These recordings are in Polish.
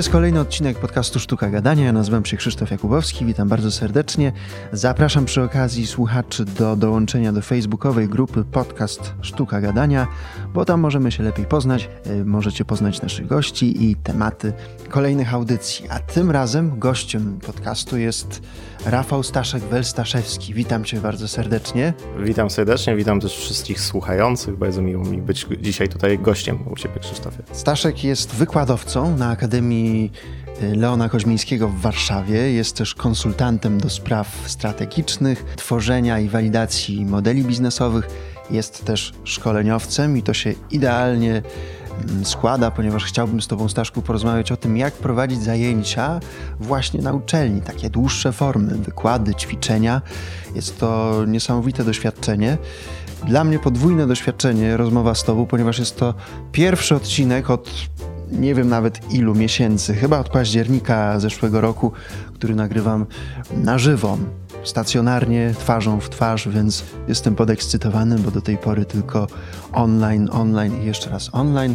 jest kolejny odcinek podcastu Sztuka Gadania. Ja nazywam się Krzysztof Jakubowski, witam bardzo serdecznie. Zapraszam przy okazji słuchaczy do dołączenia do facebookowej grupy podcast Sztuka Gadania, bo tam możemy się lepiej poznać. Y, możecie poznać naszych gości i tematy kolejnych audycji. A tym razem gościem podcastu jest Rafał Staszek-Welstaszewski. Witam cię bardzo serdecznie. Witam serdecznie, witam też wszystkich słuchających. Bardzo miło mi być dzisiaj tutaj gościem u ciebie, Krzysztofie. Staszek jest wykładowcą na Akademii y, Leona Koźmińskiego w Warszawie. Jest też konsultantem do spraw strategicznych, tworzenia i walidacji modeli biznesowych. Jest też szkoleniowcem i to się idealnie składa, ponieważ chciałbym z Tobą, Staszku, porozmawiać o tym, jak prowadzić zajęcia właśnie na uczelni, takie dłuższe formy, wykłady, ćwiczenia. Jest to niesamowite doświadczenie. Dla mnie podwójne doświadczenie rozmowa z Tobą, ponieważ jest to pierwszy odcinek od nie wiem nawet ilu miesięcy, chyba od października zeszłego roku, który nagrywam na żywo, stacjonarnie, twarzą w twarz, więc jestem podekscytowany, bo do tej pory tylko online, online i jeszcze raz online,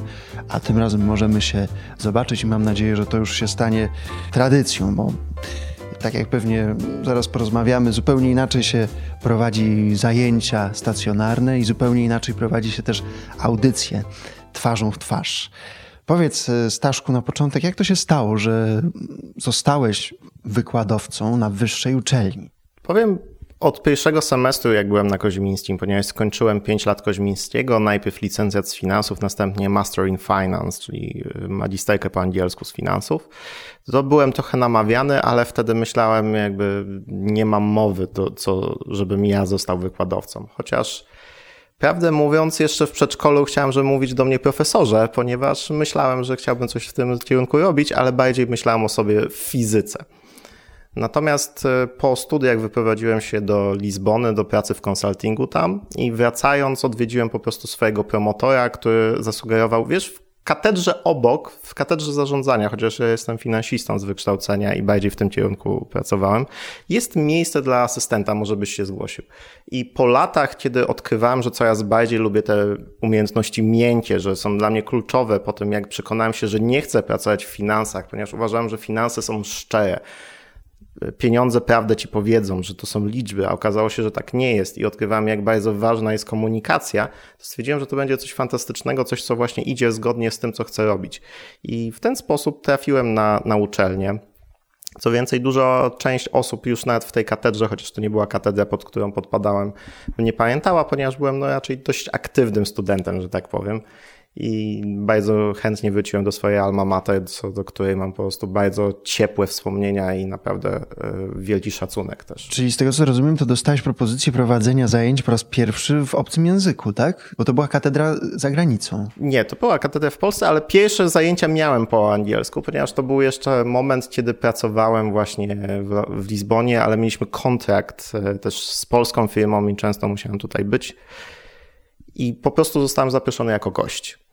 a tym razem możemy się zobaczyć i mam nadzieję, że to już się stanie tradycją, bo tak jak pewnie zaraz porozmawiamy, zupełnie inaczej się prowadzi zajęcia stacjonarne i zupełnie inaczej prowadzi się też audycje twarzą w twarz. Powiedz, e, Staszku, na początek, jak to się stało, że zostałeś wykładowcą na wyższej uczelni? Powiem od pierwszego semestru, jak byłem na Koźmińskim, ponieważ skończyłem 5 lat Koźmińskiego, najpierw licencjat z finansów, następnie Master in Finance, czyli y, magisterkę po angielsku z finansów, to byłem trochę namawiany, ale wtedy myślałem, jakby nie mam mowy, to, co, żebym ja został wykładowcą. Chociaż Prawdę mówiąc, jeszcze w przedszkolu chciałem, żeby mówić do mnie profesorze, ponieważ myślałem, że chciałbym coś w tym kierunku robić, ale bardziej myślałem o sobie w fizyce. Natomiast e, po studiach wyprowadziłem się do Lizbony, do pracy w konsultingu tam i wracając odwiedziłem po prostu swojego promotora, który zasugerował, wiesz, w katedrze obok, w katedrze zarządzania, chociaż ja jestem finansistą z wykształcenia i bardziej w tym kierunku pracowałem, jest miejsce dla asystenta, może byś się zgłosił. I po latach, kiedy odkrywałem, że coraz bardziej lubię te umiejętności miękkie, że są dla mnie kluczowe, po tym jak przekonałem się, że nie chcę pracować w finansach, ponieważ uważałem, że finanse są szczere, pieniądze prawdę ci powiedzą, że to są liczby, a okazało się, że tak nie jest i odkrywałem, jak bardzo ważna jest komunikacja, to stwierdziłem, że to będzie coś fantastycznego, coś, co właśnie idzie zgodnie z tym, co chcę robić. I w ten sposób trafiłem na, na uczelnię. Co więcej, dużo część osób już nawet w tej katedrze, chociaż to nie była katedra, pod którą podpadałem, nie pamiętała, ponieważ byłem no raczej dość aktywnym studentem, że tak powiem i bardzo chętnie wróciłem do swojej alma mater, co do której mam po prostu bardzo ciepłe wspomnienia i naprawdę e, wielki szacunek też. Czyli z tego co rozumiem, to dostałeś propozycję prowadzenia zajęć po raz pierwszy w obcym języku, tak? Bo to była katedra za granicą. Nie, to była katedra w Polsce, ale pierwsze zajęcia miałem po angielsku, ponieważ to był jeszcze moment, kiedy pracowałem właśnie w, w Lizbonie, ale mieliśmy kontrakt e, też z polską firmą i często musiałem tutaj być. I po prostu zostałem zaproszony jako gość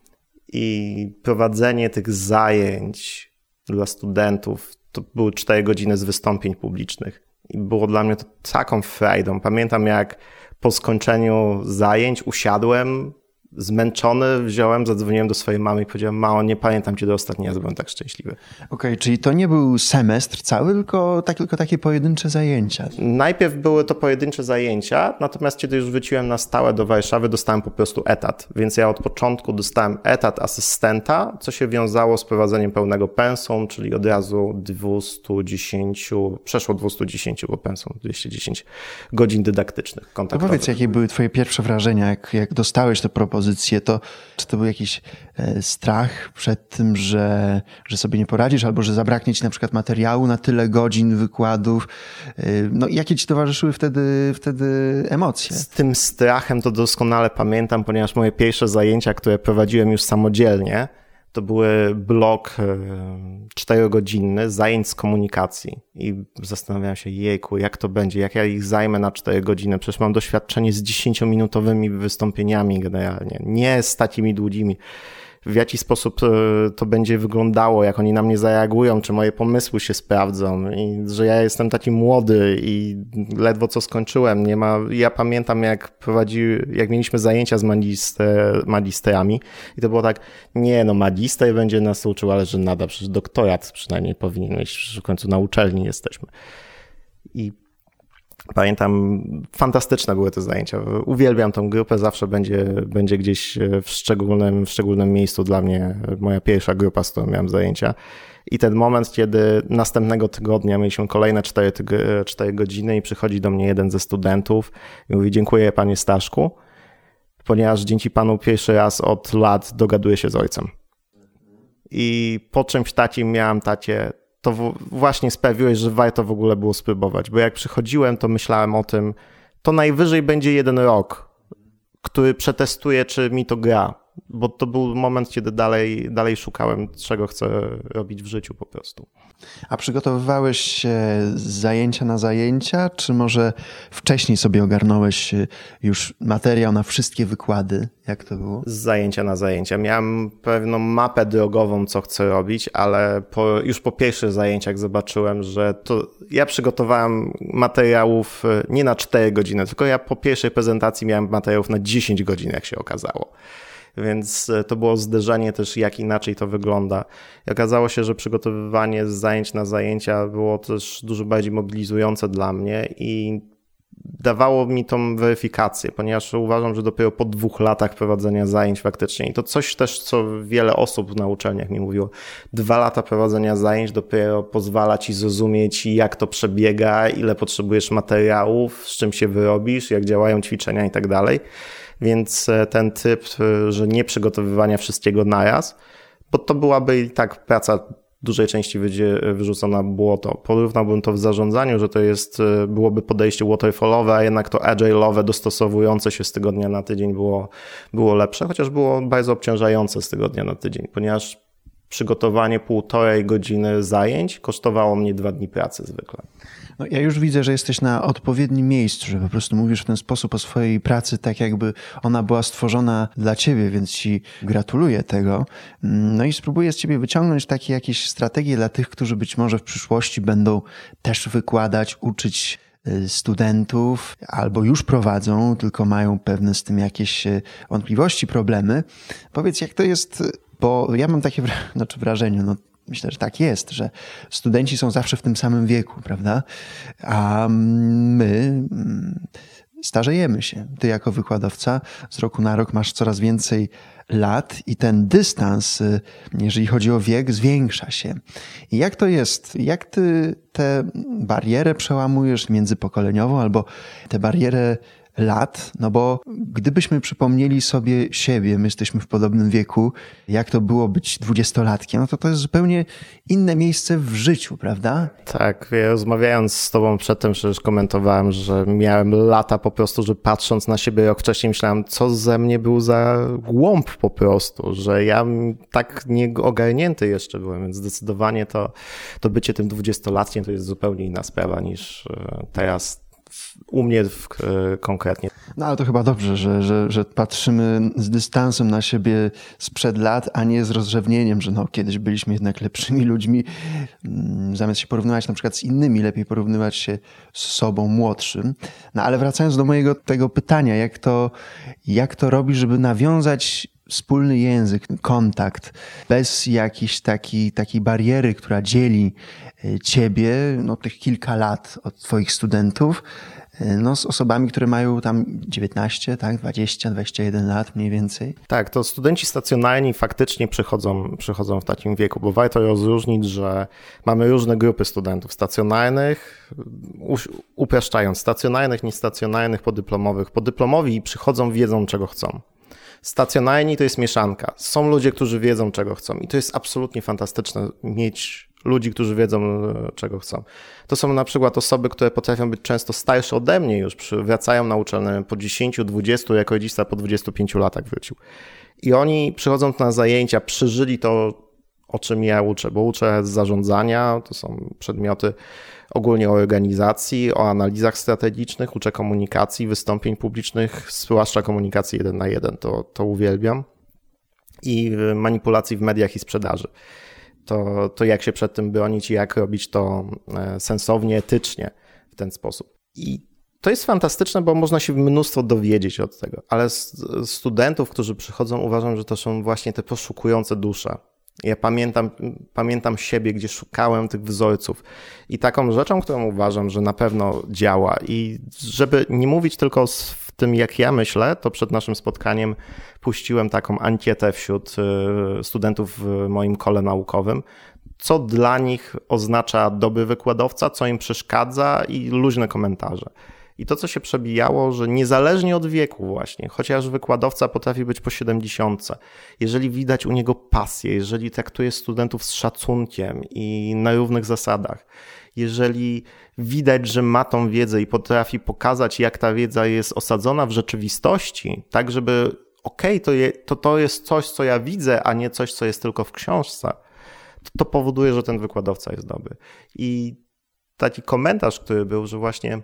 i prowadzenie tych zajęć dla studentów to były 4 godziny z wystąpień publicznych. I było dla mnie to taką frajdą. Pamiętam, jak po skończeniu zajęć usiadłem, zmęczony, wziąłem, zadzwoniłem do swojej mamy i powiedziałem, mało, nie pamiętam cię do ostatniej razu, byłem tak szczęśliwy. Okej, okay, czyli to nie był semestr cały, tylko, tak, tylko takie pojedyncze zajęcia. Najpierw były to pojedyncze zajęcia, natomiast kiedy już wróciłem na stałe do Warszawy, dostałem po prostu etat, więc ja od początku dostałem etat asystenta, co się wiązało z prowadzeniem pełnego pensum, czyli od razu 210, przeszło 210, bo pensum 210 godzin dydaktycznych, kontaktowych. powiedz, jakie były twoje pierwsze wrażenia, jak, jak dostałeś te propozycje pozycję, to czy to był jakiś e, strach przed tym, że, że sobie nie poradzisz, albo że zabraknie ci na przykład materiału na tyle godzin wykładów? E, no jakie ci towarzyszyły wtedy, wtedy emocje? Z tym strachem to doskonale pamiętam, ponieważ moje pierwsze zajęcia, które prowadziłem już samodzielnie, to były blok e, czterogodzinny zajęć z komunikacji i zastanawiałem się, jejku, jak to będzie, jak ja ich zajmę na cztery godziny, przecież mam doświadczenie z dziesięciominutowymi wystąpieniami generalnie, nie z takimi długimi. W jaki sposób e, to będzie wyglądało, jak oni na mnie zareagują, czy moje pomysły się sprawdzą i że ja jestem taki młody i ledwo co skończyłem, nie ma, ja pamiętam jak prowadzi, jak mieliśmy zajęcia z magister, magisterami i to było tak, nie no magister będzie nas uczył, ale że nada, przecież doktorat przynajmniej powinien mieć, w końcu na uczelni jesteśmy. I Pamiętam, fantastyczne były te zajęcia. Uwielbiam tą grupę, zawsze będzie, będzie gdzieś w szczególnym, w szczególnym miejscu dla mnie moja pierwsza grupa, z którą miałem zajęcia. I ten moment, kiedy następnego tygodnia mieliśmy kolejne 4, 4 godziny i przychodzi do mnie jeden ze studentów i mówi: Dziękuję panie Staszku, ponieważ dzięki panu pierwszy raz od lat dogaduję się z ojcem. I po czymś takim miałem tacie, to właśnie sprawiłeś, że warto w ogóle było spróbować. Bo jak przychodziłem, to myślałem o tym, to najwyżej będzie jeden rok, który przetestuję, czy mi to gra bo to był moment, kiedy dalej, dalej szukałem, czego chcę robić w życiu po prostu. A przygotowywałeś się z zajęcia na zajęcia, czy może wcześniej sobie ogarnąłeś już materiał na wszystkie wykłady? Jak to było? Z zajęcia na zajęcia. Miałem pewną mapę drogową, co chcę robić, ale po, już po pierwszych zajęciach zobaczyłem, że to ja przygotowałem materiałów e, nie na 4 godziny, tylko ja po pierwszej prezentacji miałem materiałów na 10 godzin, jak się okazało więc e, to było zderzenie też, jak inaczej to wygląda. I okazało się, że przygotowywanie z zajęć na zajęcia było też dużo bardziej mobilizujące dla mnie i dawało mi tą weryfikację, ponieważ uważam, że dopiero po dwóch latach prowadzenia zajęć faktycznie, i to coś też, co wiele osób na uczelniach mi mówiło, dwa lata prowadzenia zajęć dopiero pozwala ci zrozumieć, jak to przebiega, ile potrzebujesz materiałów, z czym się wyrobisz, jak działają ćwiczenia i tak dalej więc e, ten typ, e, że nie przygotowywania wszystkiego naraz, bo to byłaby i tak praca dużej części będzie wyrzucona błoto. Porównałbym to w zarządzaniu, że to jest, e, byłoby podejście waterfallowe, a jednak to agile'owe, dostosowujące się z tygodnia na tydzień było, było lepsze, chociaż było bardzo obciążające z tygodnia na tydzień, ponieważ przygotowanie półtorej godziny zajęć kosztowało mnie dwa dni pracy zwykle. No, ja już widzę, że jesteś na odpowiednim miejscu, że po prostu mówisz w ten sposób o swojej pracy, tak jakby ona była stworzona dla ciebie, więc ci gratuluję tego. No i spróbuję z ciebie wyciągnąć takie jakieś strategie dla tych, którzy być może w przyszłości będą też wykładać, uczyć y, studentów albo już prowadzą, tylko mają pewne z tym jakieś y, wątpliwości, problemy. Powiedz, jak to jest, bo ja mam takie znaczy wrażenie, no Myślę, że tak jest, że studenci są zawsze w tym samym wieku, prawda? A my mm, starzejemy się. Ty jako wykładowca z roku na rok masz coraz więcej lat i ten dystans, y, jeżeli chodzi o wiek, zwiększa się. I jak to jest? Jak ty tę barierę przełamujesz międzypokoleniową albo tę barierę lat, no bo gdybyśmy przypomnieli sobie siebie, my jesteśmy w podobnym wieku, jak to było być dwudziestolatkiem, no to to jest zupełnie inne miejsce w życiu, prawda? Tak, rozmawiając z tobą przedtem przecież komentowałem, że miałem lata po prostu, że patrząc na siebie rok wcześniej myślałem, co ze mnie był za głąb po prostu, że ja tak nieogarnięty jeszcze byłem, więc zdecydowanie to, to bycie tym dwudziestolatkiem to jest zupełnie inna sprawa niż e, teraz u mnie w, konkretnie. No ale to chyba dobrze, że, że, że patrzymy z dystansem na siebie sprzed lat, a nie z rozrzewnieniem, że no, kiedyś byliśmy jednak lepszymi ludźmi. Mm, zamiast się porównywać na przykład z innymi, lepiej porównywać się z sobą młodszym. No ale wracając do mojego tego pytania, jak to, jak to robić, żeby nawiązać wspólny język, kontakt, bez jakiejś takiej, takiej bariery, która dzieli e, ciebie, no tych kilka lat od twoich studentów, e, no, z osobami, które mają tam 19, tak, 20, 21 lat mniej więcej. Tak, to studenci stacjonarni faktycznie przychodzą, przychodzą w takim wieku, bo warto rozróżnić, że mamy różne grupy studentów stacjonarnych, upraszczając, stacjonarnych, niestacjonarnych, podyplomowych. Podyplomowi przychodzą, wiedzą czego chcą. Stacjonarni to jest mieszanka. Są ludzie, którzy wiedzą, czego chcą, i to jest absolutnie fantastyczne mieć ludzi, którzy wiedzą, e, czego chcą. To są na przykład osoby, które potrafią być często starsze ode mnie już, wracają na uczelnię po 10, 20, jako rodzicta po 25 latach wrócił. I oni przychodzą na zajęcia, przeżyli to, o czym ja uczę, bo uczę zarządzania, to są przedmioty ogólnie o organizacji, o analizach strategicznych, uczę komunikacji, wystąpień publicznych, zwłaszcza komunikacji jeden na jeden, to, to uwielbiam. i manipulacji w mediach i sprzedaży. To, to jak się przed tym bronić i jak robić to e, sensownie, etycznie w ten sposób. I to jest fantastyczne, bo można się mnóstwo dowiedzieć od tego, ale studentów, którzy przychodzą, uważam, że to są właśnie te poszukujące dusze. Ja pamiętam, pamiętam siebie, gdzie szukałem tych wzorców. I taką rzeczą, którą uważam, że na pewno działa, i żeby nie mówić tylko w tym, jak ja myślę, to przed naszym spotkaniem puściłem taką ankietę wśród y, studentów w moim kole naukowym, co dla nich oznacza dobry wykładowca, co im przeszkadza i luźne komentarze. I to, co się przebijało, że niezależnie od wieku właśnie, chociaż wykładowca potrafi być po 70, jeżeli widać u niego pasję, jeżeli traktuje studentów z szacunkiem i na równych zasadach, jeżeli widać, że ma tą wiedzę i potrafi pokazać, jak ta wiedza jest osadzona w rzeczywistości, tak żeby okej, okay, to, je, to to jest coś, co ja widzę, a nie coś, co jest tylko w książce, to, to powoduje, że ten wykładowca jest dobry. I taki komentarz, który był, że właśnie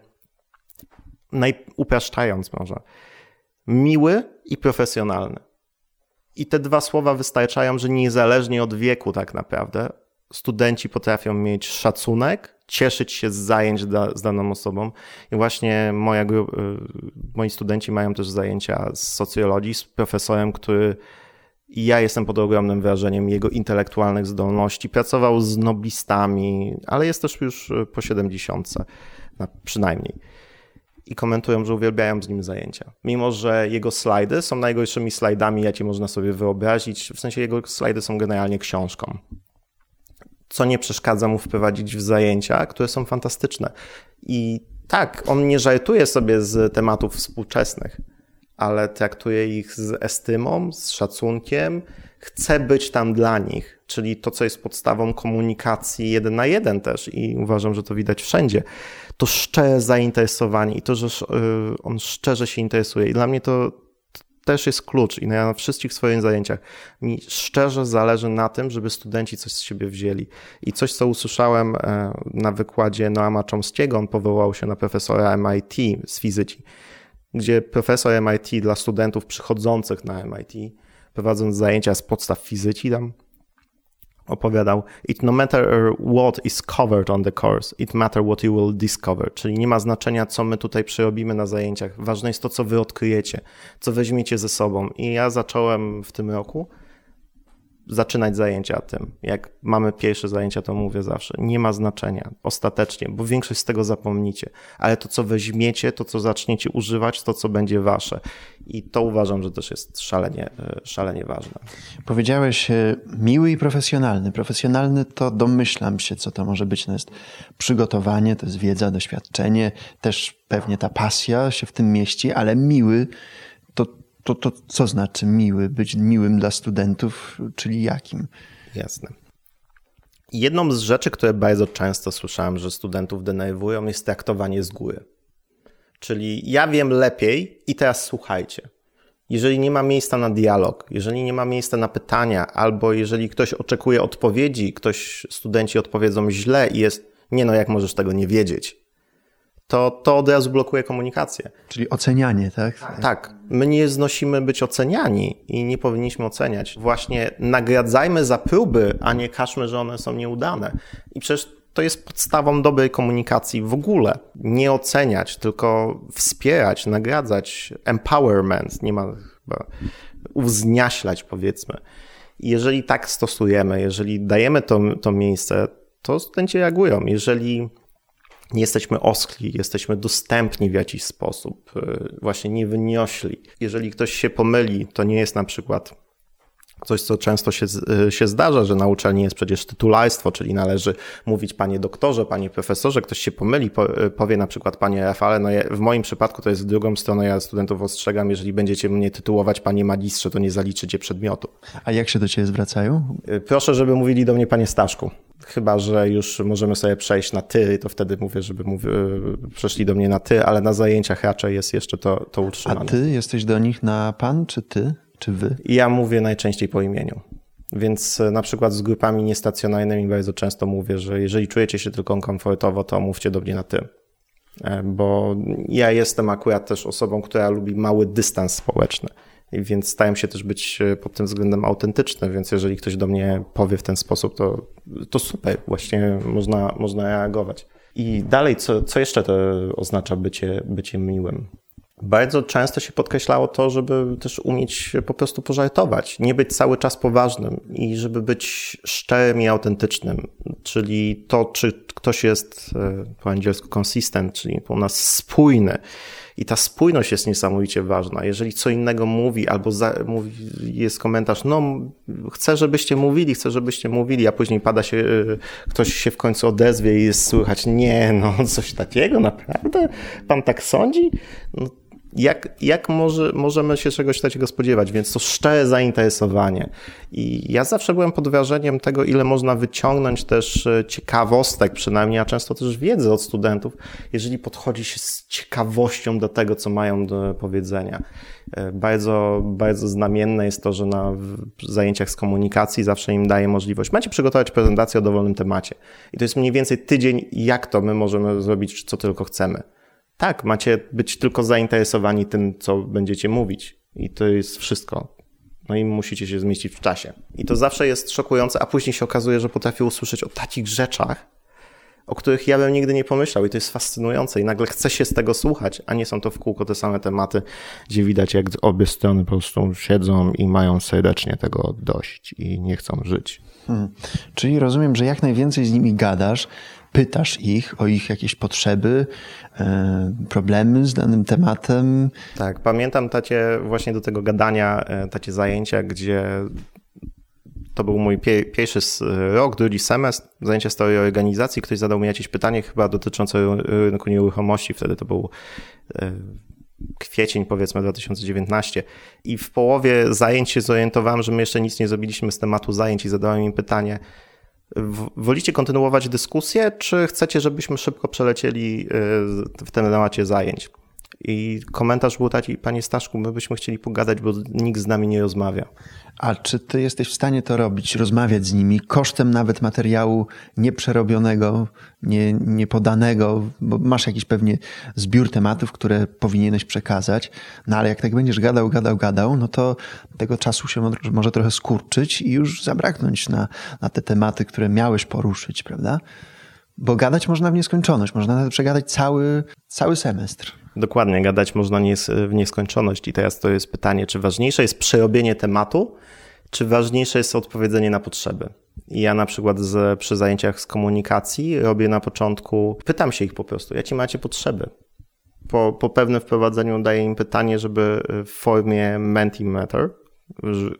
upraszczając może, miły i profesjonalny. I te dwa słowa wystarczają, że niezależnie od wieku tak naprawdę studenci potrafią mieć szacunek, cieszyć się z zajęć da, z daną osobą. I właśnie moja, y, moi studenci mają też zajęcia z socjologii z profesorem, który i ja jestem pod ogromnym wrażeniem jego intelektualnych zdolności. Pracował z noblistami, ale jest też już po 70, przynajmniej i komentują, że uwielbiają z nim zajęcia. Mimo, że jego slajdy są najgorszymi slajdami, jakie można sobie wyobrazić. W sensie jego slajdy są generalnie książką. Co nie przeszkadza mu wprowadzić w zajęcia, które są fantastyczne. I tak, on nie żartuje sobie z tematów współczesnych, ale traktuje ich z estymą, z szacunkiem, chce być tam dla nich, czyli to, co jest podstawą komunikacji jeden na jeden też i uważam, że to widać wszędzie to szczere zainteresowanie i to, że y, on szczerze się interesuje. I dla mnie to też jest klucz i na wszystkich swoich zajęciach mi szczerze zależy na tym, żeby studenci coś z siebie wzięli. I coś, co usłyszałem e, na wykładzie Noama Chomskiego, on powołał się na profesora MIT z fizyki, gdzie profesor MIT dla studentów przychodzących na MIT, prowadząc zajęcia z podstaw fizyki, tam opowiadał It no matter what is covered on the course, it matter what you will discover. Czyli nie ma znaczenia, co my tutaj przerobimy na zajęciach. Ważne jest to, co wy odkryjecie, co weźmiecie ze sobą. I ja zacząłem w tym roku zaczynać zajęcia tym. Jak mamy pierwsze zajęcia, to mówię zawsze, nie ma znaczenia ostatecznie, bo większość z tego zapomnicie, ale to, co weźmiecie, to, co zaczniecie używać, to, co będzie wasze. I to uważam, że też jest szalenie, e, szalenie ważne. Powiedziałeś e, miły i profesjonalny. Profesjonalny to domyślam się, co to może być. To jest przygotowanie, to jest wiedza, doświadczenie, też pewnie ta pasja się w tym mieści, ale miły to to, co znaczy miły? Być miłym dla studentów, czyli jakim? Jasne. Jedną z rzeczy, które bardzo często słyszałem, że studentów denerwują, jest traktowanie z góry. Czyli ja wiem lepiej i teraz słuchajcie. Jeżeli nie ma miejsca na dialog, jeżeli nie ma miejsca na pytania, albo jeżeli ktoś oczekuje odpowiedzi, ktoś, studenci odpowiedzą źle i jest, nie no, jak możesz tego nie wiedzieć, to, to od razu blokuje komunikację. Czyli ocenianie, tak? tak? Tak. My nie znosimy być oceniani i nie powinniśmy oceniać. Właśnie nagradzajmy za próby, a nie każmy, że one są nieudane. I przecież to jest podstawą dobrej komunikacji w ogóle. Nie oceniać, tylko wspierać, nagradzać. Empowerment, nie ma chyba uwzniaślać, powiedzmy. I jeżeli tak stosujemy, jeżeli dajemy to, to miejsce, to studenci reagują. Jeżeli nie jesteśmy oskli, jesteśmy dostępni w jakiś sposób, y, właśnie nie wyniośli. Jeżeli ktoś się pomyli, to nie jest na przykład coś, co często się, y, się zdarza, że na uczelni jest przecież tytularstwo, czyli należy mówić panie doktorze, panie profesorze, ktoś się pomyli, y, powie na przykład panie Rafale, no w moim przypadku to jest w drugą stronę, ja studentów ostrzegam, jeżeli będziecie mnie tytułować panie magistrze, to nie zaliczycie przedmiotu. A jak się do ciebie zwracają? Proszę, żeby mówili do mnie panie Staszku. Chyba, że już możemy sobie przejść na ty, to wtedy mówię, żeby przeszli do mnie na ty, ale na zajęciach raczej jest jeszcze to, to utrzymane. A ty jesteś do nich na pan, czy ty, czy wy? Ja mówię najczęściej po imieniu. Więc e, na przykład z grupami niestacjonarnymi bardzo często mówię, że jeżeli czujecie się tylko komfortowo, to mówcie do mnie na ty. E, bo ja jestem akurat też osobą, która lubi mały dystans społeczny. więc staram się też być e, pod tym względem autentyczny, więc jeżeli ktoś do mnie powie w ten sposób, to, to super, właśnie można, można reagować. I dalej, co, co jeszcze to oznacza bycie, bycie miłym? Bardzo często się podkreślało to, żeby też umieć po prostu pożartować, nie być cały czas poważnym i żeby być szczerym i autentycznym. Czyli to, czy ktoś jest e, po angielsku consistent, czyli u nas spójny. I ta spójność jest niesamowicie ważna. Jeżeli co innego mówi, albo za, mówi, jest komentarz, no chcę, żebyście mówili, chcę, żebyście mówili, a później pada się, e, ktoś się w końcu odezwie i jest słychać, nie, no coś takiego, naprawdę? Pan tak sądzi? No, jak, jak może, możemy się czegoś takiego spodziewać, więc to szczere zainteresowanie. I ja zawsze byłem pod wrażeniem tego, ile można wyciągnąć też e, ciekawostek, przynajmniej, a często też wiedzy od studentów, jeżeli podchodzi się z ciekawością do tego, co mają do powiedzenia. E, bardzo, bardzo znamienne jest to, że na zajęciach z komunikacji zawsze im daje możliwość, macie przygotować prezentację o dowolnym temacie. I to jest mniej więcej tydzień, jak to my możemy zrobić, co tylko chcemy. Tak, macie być tylko zainteresowani tym, co będziecie mówić. I to jest wszystko. No i musicie się zmieścić w czasie. I to zawsze jest szokujące, a później się okazuje, że potrafię usłyszeć o takich rzeczach, o których ja bym nigdy nie pomyślał. I to jest fascynujące. I nagle chce się z tego słuchać, a nie są to w kółko te same tematy, gdzie widać, jak obie strony po prostu siedzą i mają serdecznie tego dość i nie chcą żyć. Hmm. Czyli rozumiem, że jak najwięcej z nimi gadasz, pytasz ich o ich jakieś potrzeby, e, problemy z danym tematem. Tak, pamiętam tacie właśnie do tego gadania, e, tacie zajęcia, gdzie to był mój pierwszy rok, drugi semestr, zajęcia z teorii organizacji. Ktoś zadał mi jakieś pytanie chyba dotyczące rynku nieruchomości. Wtedy to był e, kwiecień powiedzmy 2019 i w połowie zajęć się zorientowałem, że my jeszcze nic nie zrobiliśmy z tematu zajęć i zadałem im pytanie, Wolicie kontynuować dyskusję, czy chcecie, żebyśmy szybko przelecieli y, w tym temacie zajęć? I komentarz był taki, panie Staszku, my byśmy chcieli pogadać, bo nikt z nami nie rozmawia. A czy ty jesteś w stanie to robić, rozmawiać z nimi kosztem nawet materiału nieprzerobionego, nie, niepodanego, bo masz jakiś pewnie zbiór tematów, które powinieneś przekazać, no ale jak tak będziesz gadał, gadał, gadał, no to tego czasu się może trochę skurczyć i już zabraknąć na, na te tematy, które miałeś poruszyć, prawda? Bo gadać można w nieskończoność, można nawet przegadać cały, cały semestr. Dokładnie, gadać można w nieskończoność. I teraz to jest pytanie, czy ważniejsze jest przerobienie tematu, czy ważniejsze jest odpowiedzenie na potrzeby. Ja na przykład z, przy zajęciach z komunikacji robię na początku, pytam się ich po prostu, jakie macie potrzeby. Po, po pewnym wprowadzeniu daję im pytanie, żeby w formie Mentimeter,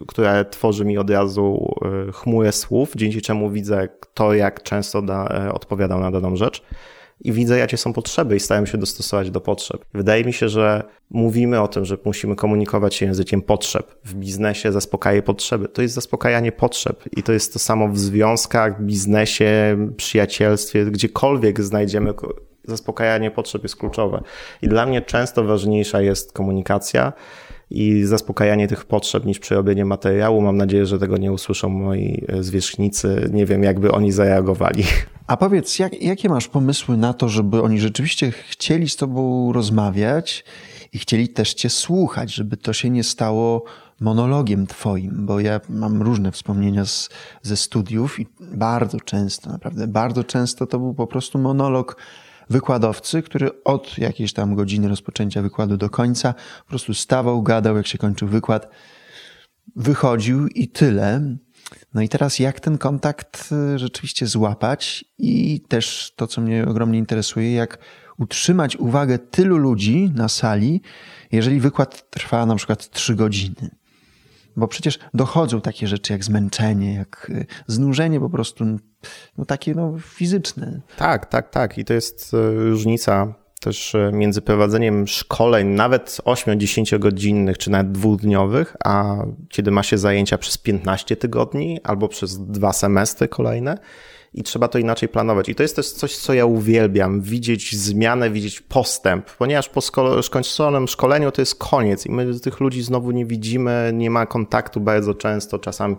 która tworzy mi od razu e, chmurę słów, dzięki czemu widzę kto jak często da, e, odpowiadał na daną rzecz i widzę, jakie są potrzeby i staram się dostosować do potrzeb. Wydaje mi się, że mówimy o tym, że musimy komunikować się językiem potrzeb. W biznesie zaspokaje potrzeby. To jest zaspokajanie potrzeb i to jest to samo w związkach, biznesie, przyjacielstwie, gdziekolwiek znajdziemy zaspokajanie potrzeb jest kluczowe. I dla mnie często ważniejsza jest komunikacja i zaspokajanie tych potrzeb niż przerobienie materiału. Mam nadzieję, że tego nie usłyszą moi zwierzchnicy. Nie wiem, jakby oni zareagowali. A powiedz, jak, jakie masz pomysły na to, żeby oni rzeczywiście chcieli z tobą rozmawiać i chcieli też cię słuchać, żeby to się nie stało monologiem twoim, bo ja mam różne wspomnienia z, ze studiów i bardzo często, naprawdę bardzo często to był po prostu monolog wykładowcy, który od jakiejś tam godziny rozpoczęcia wykładu do końca po prostu stawał, gadał, jak się kończył wykład, wychodził i tyle. No i teraz jak ten kontakt y, rzeczywiście złapać i też to, co mnie ogromnie interesuje, jak utrzymać uwagę tylu ludzi na sali, jeżeli wykład trwa na przykład trzy godziny. Bo przecież dochodzą takie rzeczy jak zmęczenie, jak y, znużenie po prostu, no takie no, fizyczne. Tak, tak, tak. I to jest y, różnica też e, między prowadzeniem szkoleń, nawet 8-10 godzinnych, czy nawet dwudniowych, a kiedy ma się zajęcia przez 15 tygodni albo przez dwa semestry kolejne i trzeba to inaczej planować. I to jest też coś, co ja uwielbiam, widzieć zmianę, widzieć postęp, ponieważ po skończonym szkoleniu to jest koniec i my tych ludzi znowu nie widzimy, nie ma kontaktu bardzo często, czasami,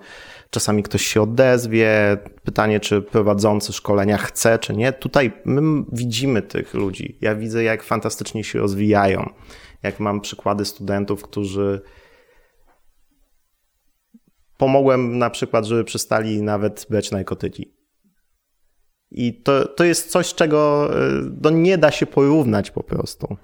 czasami ktoś się odezwie, pytanie, czy prowadzący szkolenia chce, czy nie. Tutaj my widzimy tych ludzi, ja widzę, jak fantastycznie się rozwijają, jak mam przykłady studentów, którzy pomogłem na przykład, żeby przestali nawet brać narkotyki. I to, to jest coś, czego no, nie da się porównać po prostu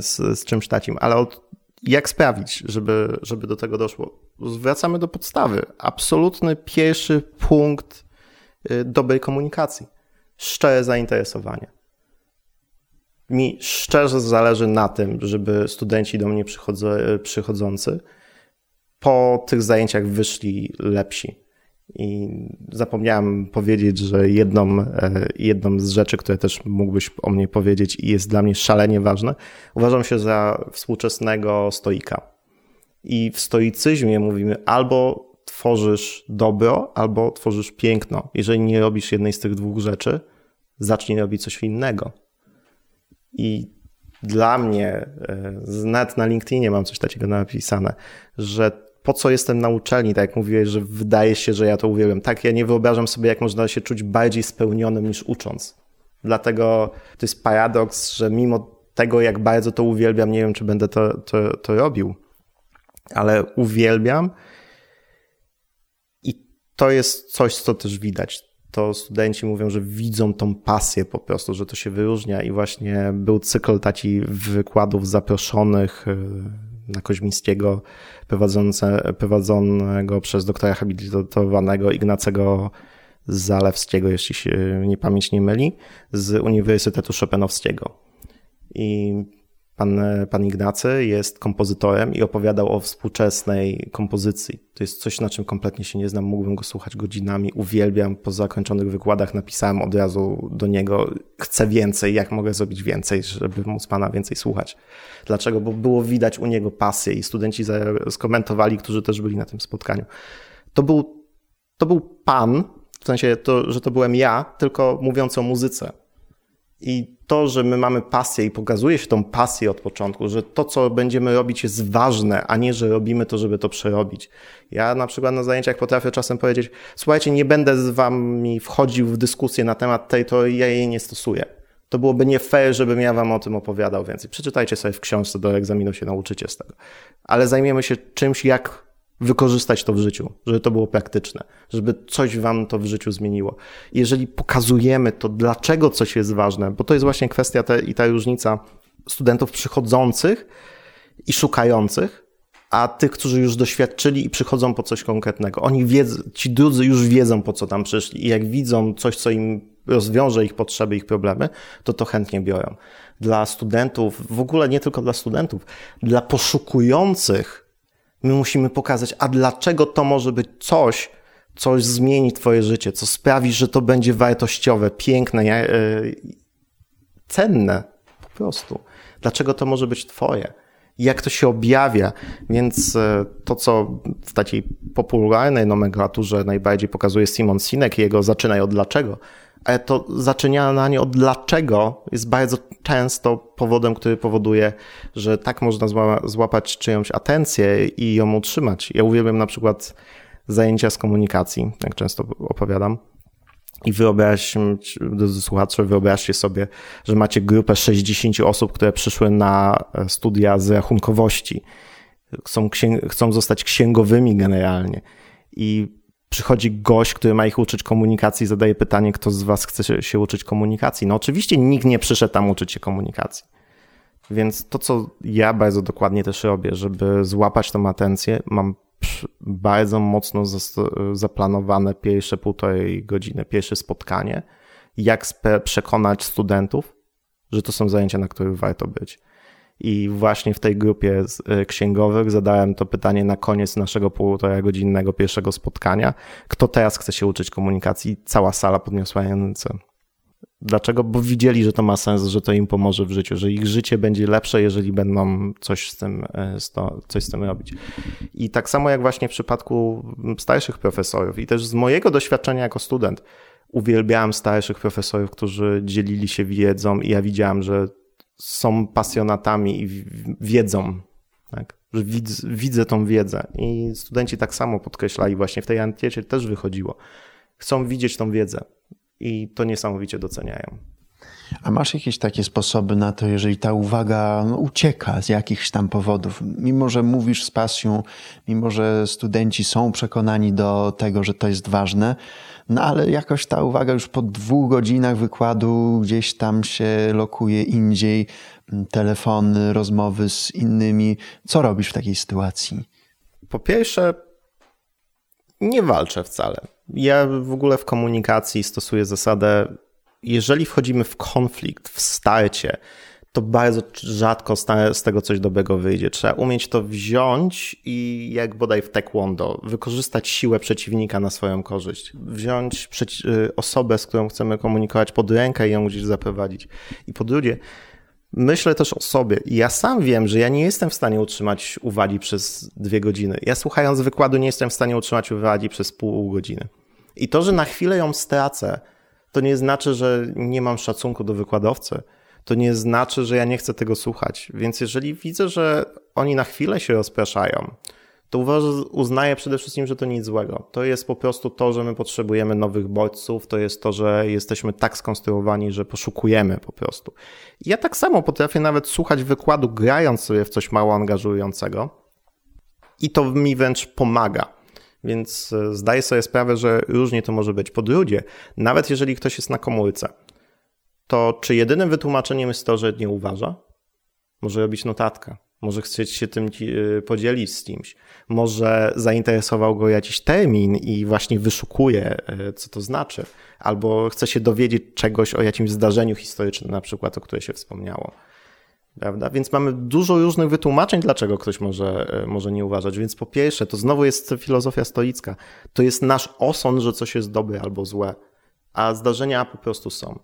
z, z czymś takim, ale od, jak sprawić, żeby, żeby do tego doszło? Wracamy do podstawy. Absolutny pierwszy punkt dobrej komunikacji. Szczere zainteresowanie mi szczerze zależy na tym, żeby studenci do mnie przychodzący po tych zajęciach wyszli lepsi. I zapomniałem powiedzieć, że jedną, e, jedną z rzeczy, które też mógłbyś o mnie powiedzieć i jest dla mnie szalenie ważne, uważam się za współczesnego stoika. I w stoicyzmie mówimy albo tworzysz dobro, albo tworzysz piękno. Jeżeli nie robisz jednej z tych dwóch rzeczy, zacznij robić coś innego. I dla mnie, e, nawet na LinkedInie mam coś takiego napisane, że po co jestem na uczelni, tak jak mówiłeś, że wydaje się, że ja to uwielbiam. Tak, ja nie wyobrażam sobie, jak można się czuć bardziej spełnionym niż ucząc. Dlatego to jest paradoks, że mimo tego, jak bardzo to uwielbiam, nie wiem, czy będę to, to, to robił, ale uwielbiam i to jest coś, co też widać to studenci mówią, że widzą tą pasję po prostu, że to się wyróżnia i właśnie był cykl taki wykładów zaproszonych y, na Koźmińskiego prowadzonego przez doktora habilitowanego Ignacego Zalewskiego, jeśli się nie pamięć nie myli, z Uniwersytetu Chopinowskiego. I Pan, pan Ignacy jest kompozytorem i opowiadał o współczesnej kompozycji. To jest coś, na czym kompletnie się nie znam. Mógłbym go słuchać godzinami. Uwielbiam. Po zakończonych wykładach napisałem od razu do niego: Chcę więcej, jak mogę zrobić więcej, żeby móc pana więcej słuchać. Dlaczego? Bo było widać u niego pasję i studenci skomentowali, którzy też byli na tym spotkaniu. To był, to był pan, w sensie, to, że to byłem ja, tylko mówiąc o muzyce. I to, że my mamy pasję i pokazuje się tą pasję od początku, że to, co będziemy robić, jest ważne, a nie, że robimy to, żeby to przerobić. Ja na przykład na zajęciach potrafię czasem powiedzieć: Słuchajcie, nie będę z wami wchodził w dyskusję na temat tej, to ja jej nie stosuję. To byłoby nie fair, żebym ja wam o tym opowiadał więcej. Przeczytajcie sobie w książce, do egzaminu się nauczycie z tego. Ale zajmiemy się czymś, jak wykorzystać to w życiu, żeby to było praktyczne, żeby coś wam to w życiu zmieniło. Jeżeli pokazujemy to, dlaczego coś jest ważne, bo to jest właśnie kwestia te, i ta różnica studentów przychodzących i szukających, a tych, którzy już doświadczyli i przychodzą po coś konkretnego. Oni wiedzą, ci drudzy już wiedzą, po co tam przyszli i jak widzą coś, co im rozwiąże ich potrzeby, ich problemy, to to chętnie biorą. Dla studentów, w ogóle nie tylko dla studentów, dla poszukujących My musimy pokazać, a dlaczego to może być coś, coś zmieni Twoje życie, co sprawi, że to będzie wartościowe, piękne, e, cenne po prostu. Dlaczego to może być Twoje? Jak to się objawia? Więc e, to, co w takiej popularnej nomenklaturze najbardziej pokazuje Simon Sinek i jego zaczynaj od dlaczego, to zaczynanie od dlaczego jest bardzo często powodem, który powoduje, że tak można złapać czyjąś atencję i ją utrzymać. Ja uwielbiam na przykład zajęcia z komunikacji, jak często opowiadam. I wyobraź, słuchacze, wyobraźcie sobie, że macie grupę 60 osób, które przyszły na studia z rachunkowości. Chcą, chcą zostać księgowymi generalnie. I przychodzi gość, który ma ich uczyć komunikacji, zadaje pytanie, kto z was chce się uczyć komunikacji. No oczywiście nikt nie przyszedł tam uczyć się komunikacji. Więc to, co ja bardzo dokładnie też robię, żeby złapać tą atencję, mam bardzo mocno zaplanowane pierwsze półtorej godziny, pierwsze spotkanie, jak przekonać studentów, że to są zajęcia, na których warto być. I właśnie w tej grupie e, księgowych zadałem to pytanie na koniec naszego półtora godzinnego pierwszego spotkania. Kto teraz chce się uczyć komunikacji? Cała sala podniosła ręce. Dlaczego? Bo widzieli, że to ma sens, że to im pomoże w życiu, że ich życie będzie lepsze, jeżeli będą coś z tym, e, coś z tym robić. I tak samo jak właśnie w przypadku starszych profesorów i też z mojego doświadczenia jako student, uwielbiałem starszych profesorów, którzy dzielili się wiedzą i ja widziałem, że są pasjonatami i wiedzą, tak? że widzę, widzę tą wiedzę. I studenci tak samo podkreślali, właśnie w tej ankiecie też wychodziło. Chcą widzieć tą wiedzę i to niesamowicie doceniają. A masz jakieś takie sposoby na to, jeżeli ta uwaga no, ucieka z jakichś tam powodów, mimo że mówisz z pasją, mimo że studenci są przekonani do tego, że to jest ważne, no ale jakoś ta uwaga już po dwóch godzinach wykładu gdzieś tam się lokuje indziej, telefony, rozmowy z innymi. Co robisz w takiej sytuacji? Po pierwsze, nie walczę wcale. Ja w ogóle w komunikacji stosuję zasadę jeżeli wchodzimy w konflikt, w starcie, to bardzo rzadko z tego coś dobrego wyjdzie. Trzeba umieć to wziąć i jak bodaj w taekwondo, wykorzystać siłę przeciwnika na swoją korzyść. Wziąć y, osobę, z którą chcemy komunikować pod rękę i ją gdzieś zaprowadzić. I po drugie, myślę też o sobie. Ja sam wiem, że ja nie jestem w stanie utrzymać uwagi przez dwie godziny. Ja słuchając wykładu nie jestem w stanie utrzymać uwagi przez pół godziny. I to, że na chwilę ją stracę, to nie znaczy, że nie mam szacunku do wykładowcy. To nie znaczy, że ja nie chcę tego słuchać. Więc jeżeli widzę, że oni na chwilę się rozpraszają, to uznaję przede wszystkim, że to nic złego. To jest po prostu to, że my potrzebujemy nowych bodźców, to jest to, że jesteśmy tak skonstruowani, że poszukujemy po prostu. Ja tak samo potrafię nawet słuchać wykładu, grając sobie w coś mało angażującego, i to mi wręcz pomaga. Więc e, zdaję sobie sprawę, że różnie to może być. Po drugie, nawet jeżeli ktoś jest na komórce, to czy jedynym wytłumaczeniem jest to, że nie uważa? Może robić notatkę, może chcieć się tym e, podzielić z kimś, może zainteresował go jakiś termin i właśnie wyszukuje, e, co to znaczy, albo chce się dowiedzieć czegoś o jakimś zdarzeniu historycznym, na przykład, o której się wspomniało. Prawda? Więc mamy dużo różnych wytłumaczeń, dlaczego ktoś może, e, może nie uważać. Więc po pierwsze, to znowu jest filozofia stoicka. To jest nasz osąd, że coś jest dobre albo złe, a zdarzenia po prostu są.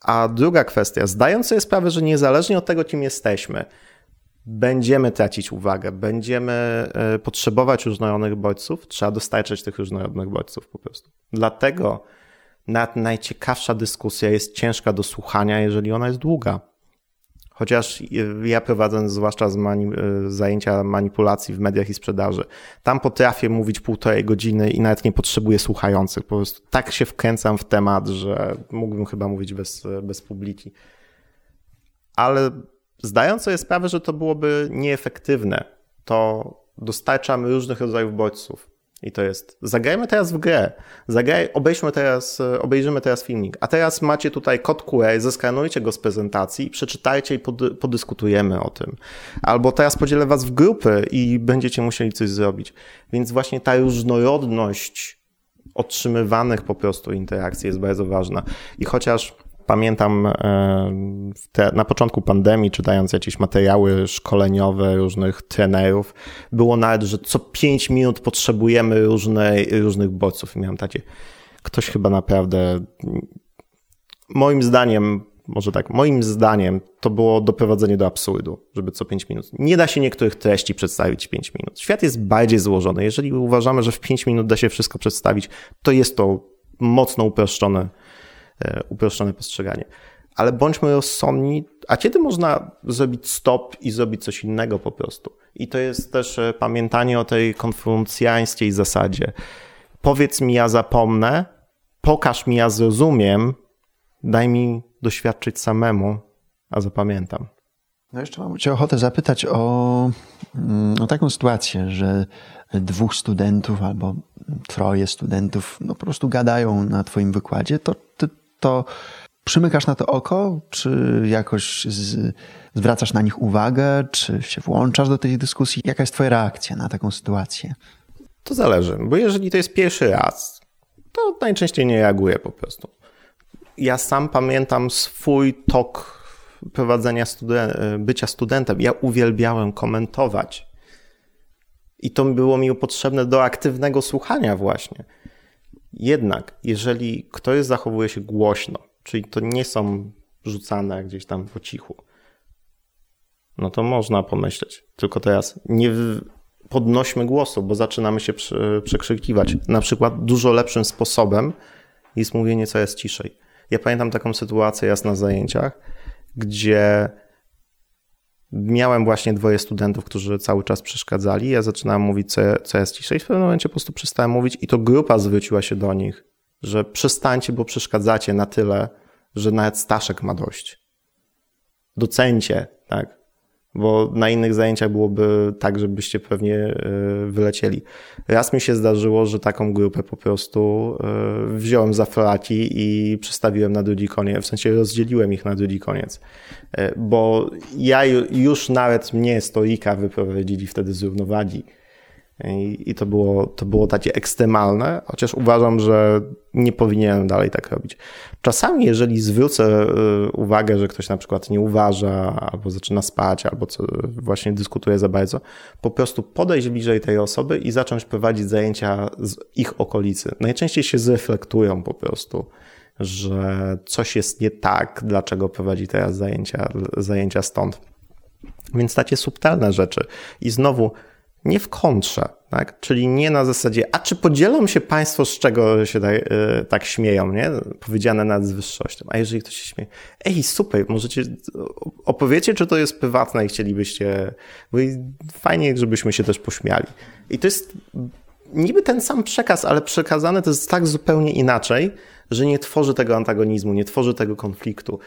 A druga kwestia, zdając sobie sprawę, że niezależnie od tego, kim jesteśmy, będziemy tracić uwagę, będziemy e, potrzebować różnorodnych bodźców, trzeba dostarczać tych różnorodnych bodźców po prostu. Dlatego nawet najciekawsza dyskusja jest ciężka do słuchania, jeżeli ona jest długa. Chociaż ja prowadzę zwłaszcza z mani zajęcia manipulacji w mediach i sprzedaży, tam potrafię mówić półtorej godziny i nawet nie potrzebuję słuchających. Po prostu tak się wkręcam w temat, że mógłbym chyba mówić bez, bez publiki. Ale zdając sobie sprawę, że to byłoby nieefektywne, to dostarczam różnych rodzajów bodźców. I to jest, zagrajmy teraz w grę, Zagraj, obejrzmy teraz, obejrzymy teraz filmik, a teraz macie tutaj kod QR, zeskanujcie go z prezentacji, przeczytajcie i pod, podyskutujemy o tym. Albo teraz podzielę was w grupy i będziecie musieli coś zrobić. Więc właśnie ta różnorodność otrzymywanych po prostu interakcji jest bardzo ważna. I chociaż Pamiętam e, te, na początku pandemii, czytając jakieś materiały szkoleniowe różnych trenerów, było nawet, że co 5 minut potrzebujemy różne, różnych bodźców. I miałem takie, ktoś chyba naprawdę, moim zdaniem, może tak, moim zdaniem to było doprowadzenie do absurdu, żeby co 5 minut. Nie da się niektórych treści przedstawić w 5 minut. Świat jest bardziej złożony. Jeżeli uważamy, że w 5 minut da się wszystko przedstawić, to jest to mocno uproszczone uproszczone postrzeganie. Ale bądźmy rozsądni, a kiedy można zrobić stop i zrobić coś innego po prostu? I to jest też e, pamiętanie o tej konfucjańskiej zasadzie. Powiedz mi, ja zapomnę, pokaż mi, ja zrozumiem, daj mi doświadczyć samemu, a zapamiętam. No jeszcze mam Cię ochotę zapytać o, mm, o taką sytuację, że dwóch studentów albo troje studentów no, po prostu gadają na Twoim wykładzie, to Ty to przymykasz na to oko, czy jakoś z, zwracasz na nich uwagę, czy się włączasz do tej dyskusji? Jaka jest Twoja reakcja na taką sytuację? To zależy, bo jeżeli to jest pierwszy raz, to najczęściej nie reaguję po prostu. Ja sam pamiętam swój tok prowadzenia studen bycia studentem. Ja uwielbiałem komentować. I to było mi potrzebne do aktywnego słuchania właśnie. Jednak, jeżeli ktoś zachowuje się głośno, czyli to nie są rzucane gdzieś tam po cichu, no to można pomyśleć. Tylko teraz nie podnośmy głosu, bo zaczynamy się przekrzykiwać. Na przykład dużo lepszym sposobem jest mówienie co jest ciszej. Ja pamiętam taką sytuację jasna na zajęciach, gdzie miałem właśnie dwoje studentów, którzy cały czas przeszkadzali. Ja zaczynałem mówić, co, co jest ciszej. W pewnym momencie po prostu przestałem mówić i to grupa zwróciła się do nich, że przestańcie, bo przeszkadzacie na tyle, że nawet Staszek ma dość. Docencie, tak? Bo na innych zajęciach byłoby tak, żebyście pewnie e, wylecieli. Raz mi się zdarzyło, że taką grupę po prostu e, wziąłem za flaki i przestawiłem na drugi koniec, w sensie rozdzieliłem ich na drugi koniec. E, bo ja już nawet mnie stoika wyprowadzili wtedy z równowagi i, to, było, to było takie ekstremalne, chociaż uważam, że nie powinienem dalej tak robić. Czasami, jeżeli zwrócę y, uwagę, że ktoś na przykład nie uważa, albo zaczyna spać, albo co, właśnie dyskutuje za bardzo, po prostu podejść bliżej tej osoby i zacząć prowadzić zajęcia z ich okolicy. Najczęściej się zreflektują po prostu, że coś jest nie tak, dlaczego prowadzi teraz zajęcia, zajęcia stąd. Więc takie subtelne rzeczy. I znowu, nie w kontrze, tak? Czyli nie na zasadzie, a czy podzielą się państwo, z czego się tak, yy, tak śmieją, nie? Powiedziane nad wyższością. A jeżeli ktoś się śmieje, ej, super, możecie, opowiecie, czy to jest prywatne i chcielibyście, bo fajnie, żebyśmy się też pośmiali. I to jest niby ten sam przekaz, ale przekazane to jest tak zupełnie inaczej, że nie tworzy tego antagonizmu, nie tworzy tego konfliktu.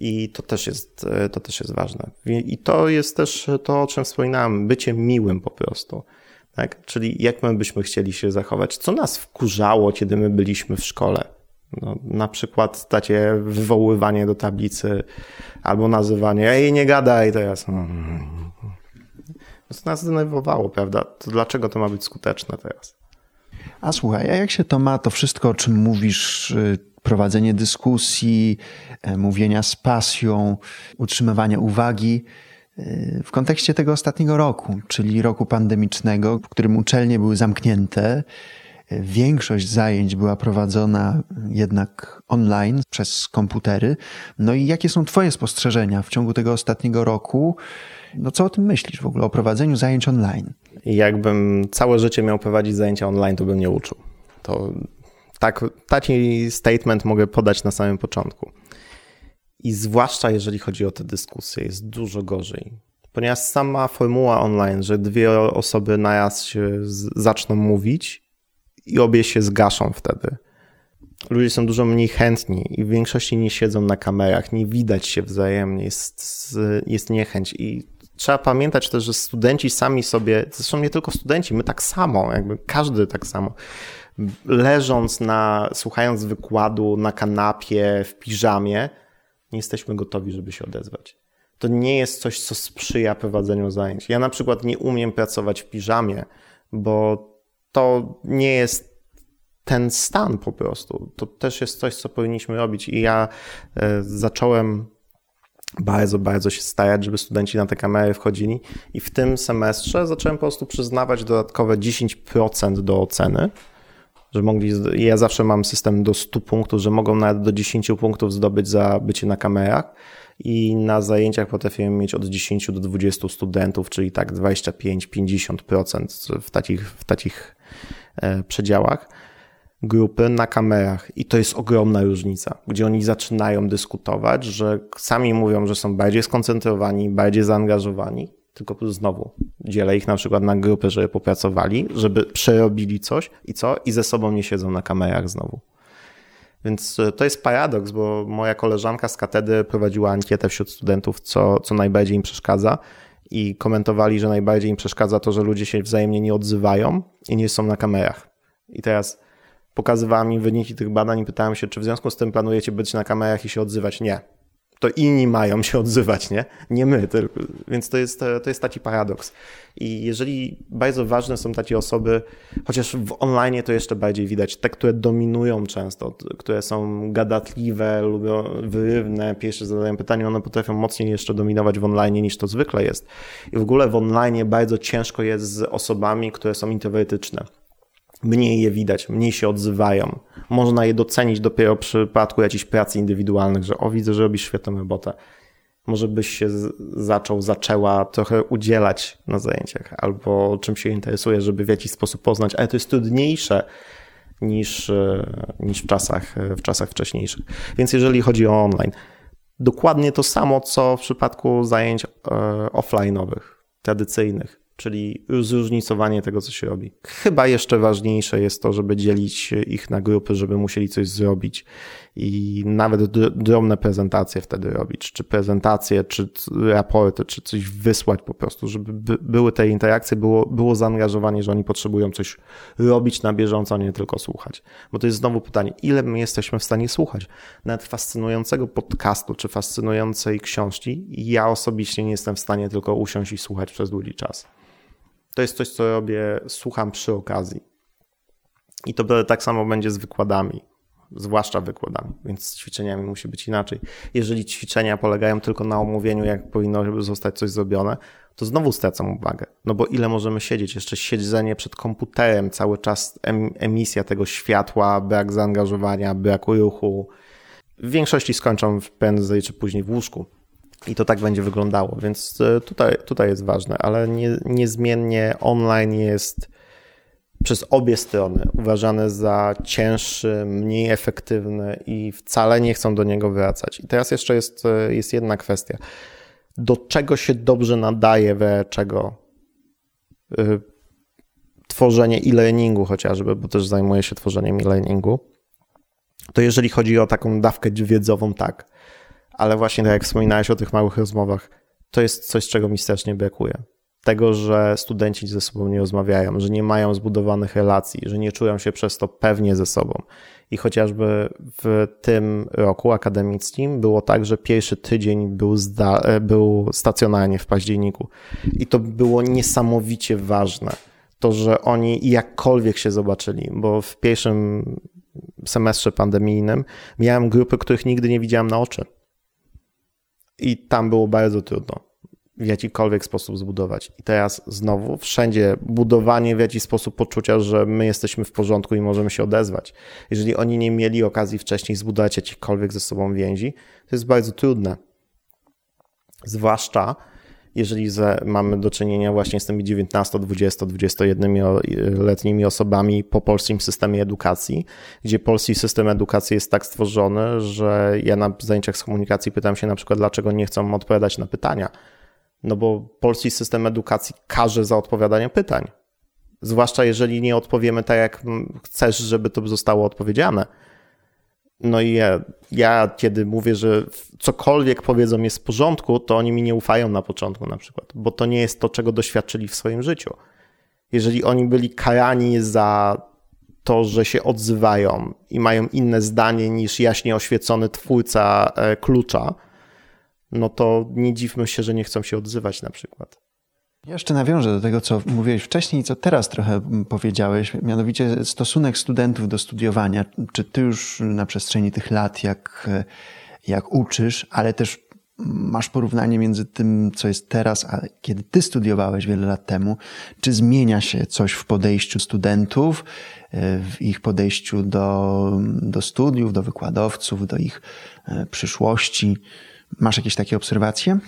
I to też jest, to też jest ważne. I to jest też to, o czym wspominałem, bycie miłym po prostu. Tak? Czyli jak my byśmy chcieli się zachować? Co nas wkurzało, kiedy my byliśmy w szkole? No, na przykład takie wywoływanie do tablicy albo nazywanie, ej, nie gadaj teraz. To nas zdenerwowało, prawda? To dlaczego to ma być skuteczne teraz? A słuchaj, a jak się to ma, to wszystko, o czym mówisz, y, prowadzenie dyskusji, e, mówienia z pasją, utrzymywanie uwagi, y, w kontekście tego ostatniego roku, czyli roku pandemicznego, w którym uczelnie były zamknięte, y, większość zajęć była prowadzona jednak online przez komputery. No i jakie są Twoje spostrzeżenia w ciągu tego ostatniego roku? No co o tym myślisz w ogóle, o prowadzeniu zajęć online? Jakbym całe życie miał prowadzić zajęcia online, to bym nie uczył. To tak, taki statement mogę podać na samym początku. I zwłaszcza jeżeli chodzi o te dyskusje, jest dużo gorzej. Ponieważ sama formuła online, że dwie osoby naraz się zaczną mówić i obie się zgaszą wtedy. Ludzie są dużo mniej chętni i w większości nie siedzą na kamerach, nie widać się wzajemnie, jest, jest niechęć. I trzeba pamiętać też, że studenci sami sobie, zresztą nie tylko studenci, my tak samo, jakby każdy tak samo, leżąc na, słuchając wykładu na kanapie, w piżamie, nie jesteśmy gotowi, żeby się odezwać. To nie jest coś, co sprzyja prowadzeniu zajęć. Ja na przykład nie umiem pracować w piżamie, bo to nie jest ten stan po prostu. To też jest coś, co powinniśmy robić. I ja e, zacząłem bardzo, bardzo się starać, żeby studenci na te kamery wchodzili. I w tym semestrze zacząłem po prostu przyznawać dodatkowe 10% do oceny, że mogli, ja zawsze mam system do 100 punktów, że mogą nawet do 10 punktów zdobyć za bycie na kamerach. I na zajęciach potrafiłem mieć od 10 do 20 studentów, czyli tak 25-50% w takich, w takich e, przedziałach grupy na kamerach. I to jest ogromna różnica, gdzie oni zaczynają dyskutować, że sami mówią, że są bardziej skoncentrowani, bardziej zaangażowani, tylko znowu dzielę ich na przykład na grupy, żeby popracowali, żeby przerobili coś i co? I ze sobą nie siedzą na kamerach znowu. Więc e, to jest paradoks, bo moja koleżanka z katedry prowadziła ankietę wśród studentów, co, co najbardziej im przeszkadza i komentowali, że najbardziej im przeszkadza to, że ludzie się wzajemnie nie odzywają i nie są na kamerach. I teraz pokazywała mi wyniki tych badań i pytałem się, czy w związku z tym planujecie być na kamerach i się odzywać? Nie. To inni mają się odzywać, nie? Nie my, tylko. Więc to jest, to jest taki paradoks. I jeżeli bardzo ważne są takie osoby, chociaż w online to jeszcze bardziej widać, te, które dominują często, które są gadatliwe, lubią wyrywne, pierwsze zadają pytanie, one potrafią mocniej jeszcze dominować w online niż to zwykle jest. I w ogóle w online bardzo ciężko jest z osobami, które są introwertyczne mniej je widać, mniej się odzywają. Można je docenić dopiero w przypadku jakichś pracy indywidualnych, że o widzę, że robisz świetną robotę. Może byś się zaczął, zaczęła trochę udzielać na zajęciach albo czym się interesuje, żeby w jakiś sposób poznać, ale to jest trudniejsze niż, e, niż w, czasach, e, w czasach wcześniejszych. Więc jeżeli chodzi o online, dokładnie to samo, co w przypadku zajęć e, offline'owych, tradycyjnych czyli zróżnicowanie tego, co się robi. Chyba jeszcze ważniejsze jest to, żeby dzielić ich na grupy, żeby musieli coś zrobić i nawet drobne prezentacje wtedy robić, czy prezentacje, czy raporty, czy coś wysłać po prostu, żeby były te interakcje, było, było zaangażowanie, że oni potrzebują coś robić na bieżąco, a nie tylko słuchać. Bo to jest znowu pytanie, ile my jesteśmy w stanie słuchać? Nawet fascynującego podcastu, czy fascynującej książki, ja osobiście nie jestem w stanie tylko usiąść i słuchać przez długi czas. To jest coś, co robię, słucham przy okazji. I to tak samo będzie z wykładami, zwłaszcza wykładami, więc z ćwiczeniami musi być inaczej. Jeżeli ćwiczenia polegają tylko na omówieniu, jak powinno zostać coś zrobione, to znowu stracam uwagę. No bo ile możemy siedzieć? Jeszcze siedzenie przed komputerem, cały czas emisja tego światła, brak zaangażowania, brak ruchu. W większości skończą prędzej czy później w łóżku. I to tak będzie wyglądało, więc e, tutaj, tutaj jest ważne, ale nie, niezmiennie online jest przez obie strony uważany za cięższy, mniej efektywny i wcale nie chcą do niego wracać. I teraz jeszcze jest, e, jest jedna kwestia. Do czego się dobrze nadaje we czego y, tworzenie e-learningu chociażby, bo też zajmuję się tworzeniem e-learningu, to jeżeli chodzi o taką dawkę wiedzową, tak ale właśnie tak jak wspominałeś o tych małych rozmowach, to jest coś, czego mi strasznie brakuje. Tego, że studenci ze sobą nie rozmawiają, że nie mają zbudowanych relacji, że nie czują się przez to pewnie ze sobą. I chociażby w tym roku akademickim było tak, że pierwszy tydzień był, zda- był stacjonarnie w październiku. I to było niesamowicie ważne. To, że oni jakkolwiek się zobaczyli, bo w pierwszym semestrze pandemijnym miałem grupy, których nigdy nie widziałem na oczy i tam było bardzo trudno w jakikolwiek sposób zbudować. I teraz znowu wszędzie budowanie w jakiś sposób poczucia, że my jesteśmy w porządku i możemy się odezwać. Jeżeli oni nie mieli okazji wcześniej zbudować jakichkolwiek ze sobą więzi, to jest bardzo trudne. Zwłaszcza jeżeli mamy do czynienia właśnie z tymi 19, 20, 21-letnimi osobami po polskim systemie edukacji, gdzie polski system edukacji jest tak stworzony, że ja na zajęciach z komunikacji pytam się na przykład, dlaczego nie chcą odpowiadać na pytania. No bo polski system edukacji każe za odpowiadanie pytań. Zwłaszcza jeżeli nie odpowiemy tak, jak chcesz, żeby to zostało odpowiedziane. No i ja, ja, kiedy mówię, że cokolwiek powiedzą jest w porządku, to oni mi nie ufają na początku na przykład, bo to nie jest to, czego doświadczyli w swoim życiu. Jeżeli oni byli karani za to, że się odzywają i mają inne zdanie niż jaśnie oświecony twórca e, klucza, no to nie dziwmy się, że nie chcą się odzywać na przykład. Jeszcze nawiążę do tego, co mówiłeś wcześniej i co teraz trochę powiedziałeś, mianowicie stosunek studentów do studiowania. Czy ty już na przestrzeni tych lat, jak, jak uczysz, ale też masz porównanie między tym, co jest teraz, a kiedy ty studiowałeś wiele lat temu, czy zmienia się coś w podejściu studentów, w ich podejściu do, do studiów, do wykładowców, do ich e, przyszłości? Masz jakieś takie obserwacje?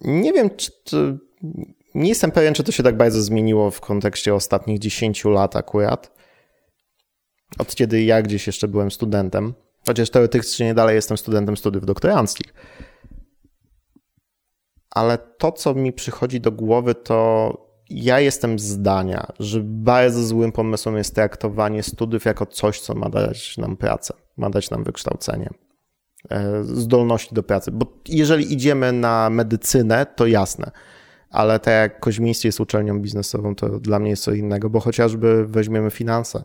Nie wiem, czy to nie jestem pewien, czy to się tak bardzo zmieniło w kontekście ostatnich 10 lat akurat. Od kiedy ja gdzieś jeszcze byłem studentem, chociaż teoretycznie dalej jestem studentem studiów doktoranckich. Ale to, co mi przychodzi do głowy, to ja jestem zdania, że bardzo złym pomysłem jest traktowanie studiów jako coś, co ma dać nam pracę, ma dać nam wykształcenie, e, zdolności do pracy. Bo jeżeli idziemy na medycynę, to jasne ale tak jak Koźmiński jest uczelnią biznesową, to dla mnie jest co innego, bo chociażby weźmiemy finanse,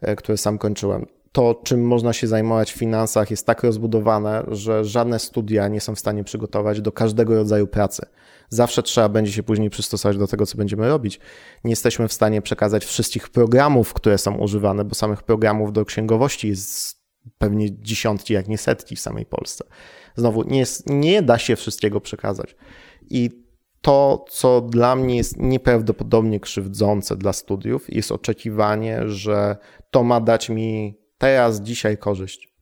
e, które sam kończyłem. To, czym można się zajmować w finansach, jest tak rozbudowane, że żadne studia nie są w stanie przygotować do każdego rodzaju pracy. Zawsze trzeba będzie się później przystosować do tego, co będziemy robić. Nie jesteśmy w stanie przekazać wszystkich programów, które są używane, bo samych programów do księgowości jest pewnie dziesiątki, jak nie setki w samej Polsce. Znowu, nie, jest, nie da się wszystkiego przekazać. I to, co dla mnie jest nieprawdopodobnie krzywdzące dla studiów, jest oczekiwanie, że to ma dać mi teraz, dzisiaj korzyść.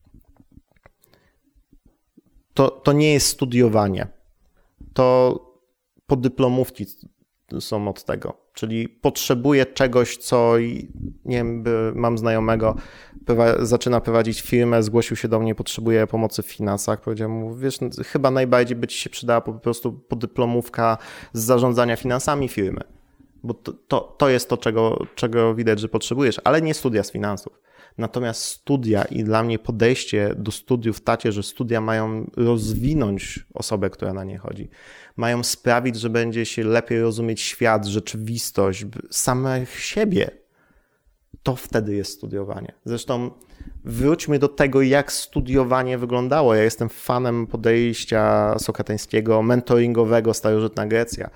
To, to nie jest studiowanie. To podyplomówki są od tego. Czyli potrzebuję czegoś, co nie wiem, mam znajomego, zaczyna prowadzić firmę, zgłosił się do mnie, potrzebuje pomocy w finansach. Powiedziałem mu, wiesz, chyba najbardziej by ci się przydała po prostu podyplomówka z zarządzania finansami firmy. bo to, to, to jest to, czego, czego widać, że potrzebujesz, ale nie studia z finansów. Natomiast studia i dla mnie podejście do studiów takie, że studia mają rozwinąć osobę, która na nie chodzi. Mają sprawić, że będzie się lepiej rozumieć świat, rzeczywistość, samych siebie. To wtedy jest studiowanie. Zresztą wróćmy do tego, jak studiowanie wyglądało. Ja jestem fanem podejścia sokrateńskiego, mentoringowego, starożytna Grecja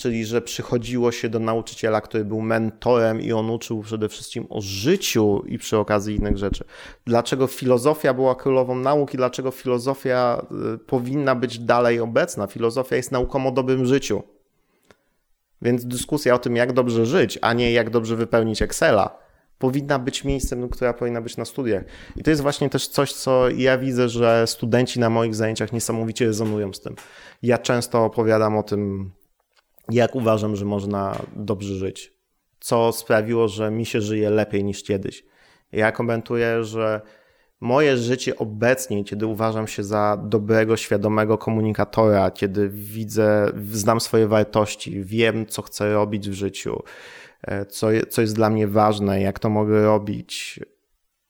czyli że przychodziło się do nauczyciela, który był mentorem i on uczył przede wszystkim o życiu i przy okazji innych rzeczy. Dlaczego filozofia była królową nauk i dlaczego filozofia y, powinna być dalej obecna? Filozofia jest nauką o dobrym życiu. Więc dyskusja o tym, jak dobrze żyć, a nie jak dobrze wypełnić Excela, powinna być miejscem, która powinna być na studiach. I to jest właśnie też coś, co ja widzę, że studenci na moich zajęciach niesamowicie rezonują z tym. Ja często opowiadam o tym jak uważam, że można dobrze żyć. Co sprawiło, że mi się żyje lepiej niż kiedyś. Ja komentuję, że moje życie obecnie, kiedy uważam się za dobrego, świadomego komunikatora, kiedy widzę, znam swoje wartości, wiem, co chcę robić w życiu, e, co, co jest dla mnie ważne, jak to mogę robić.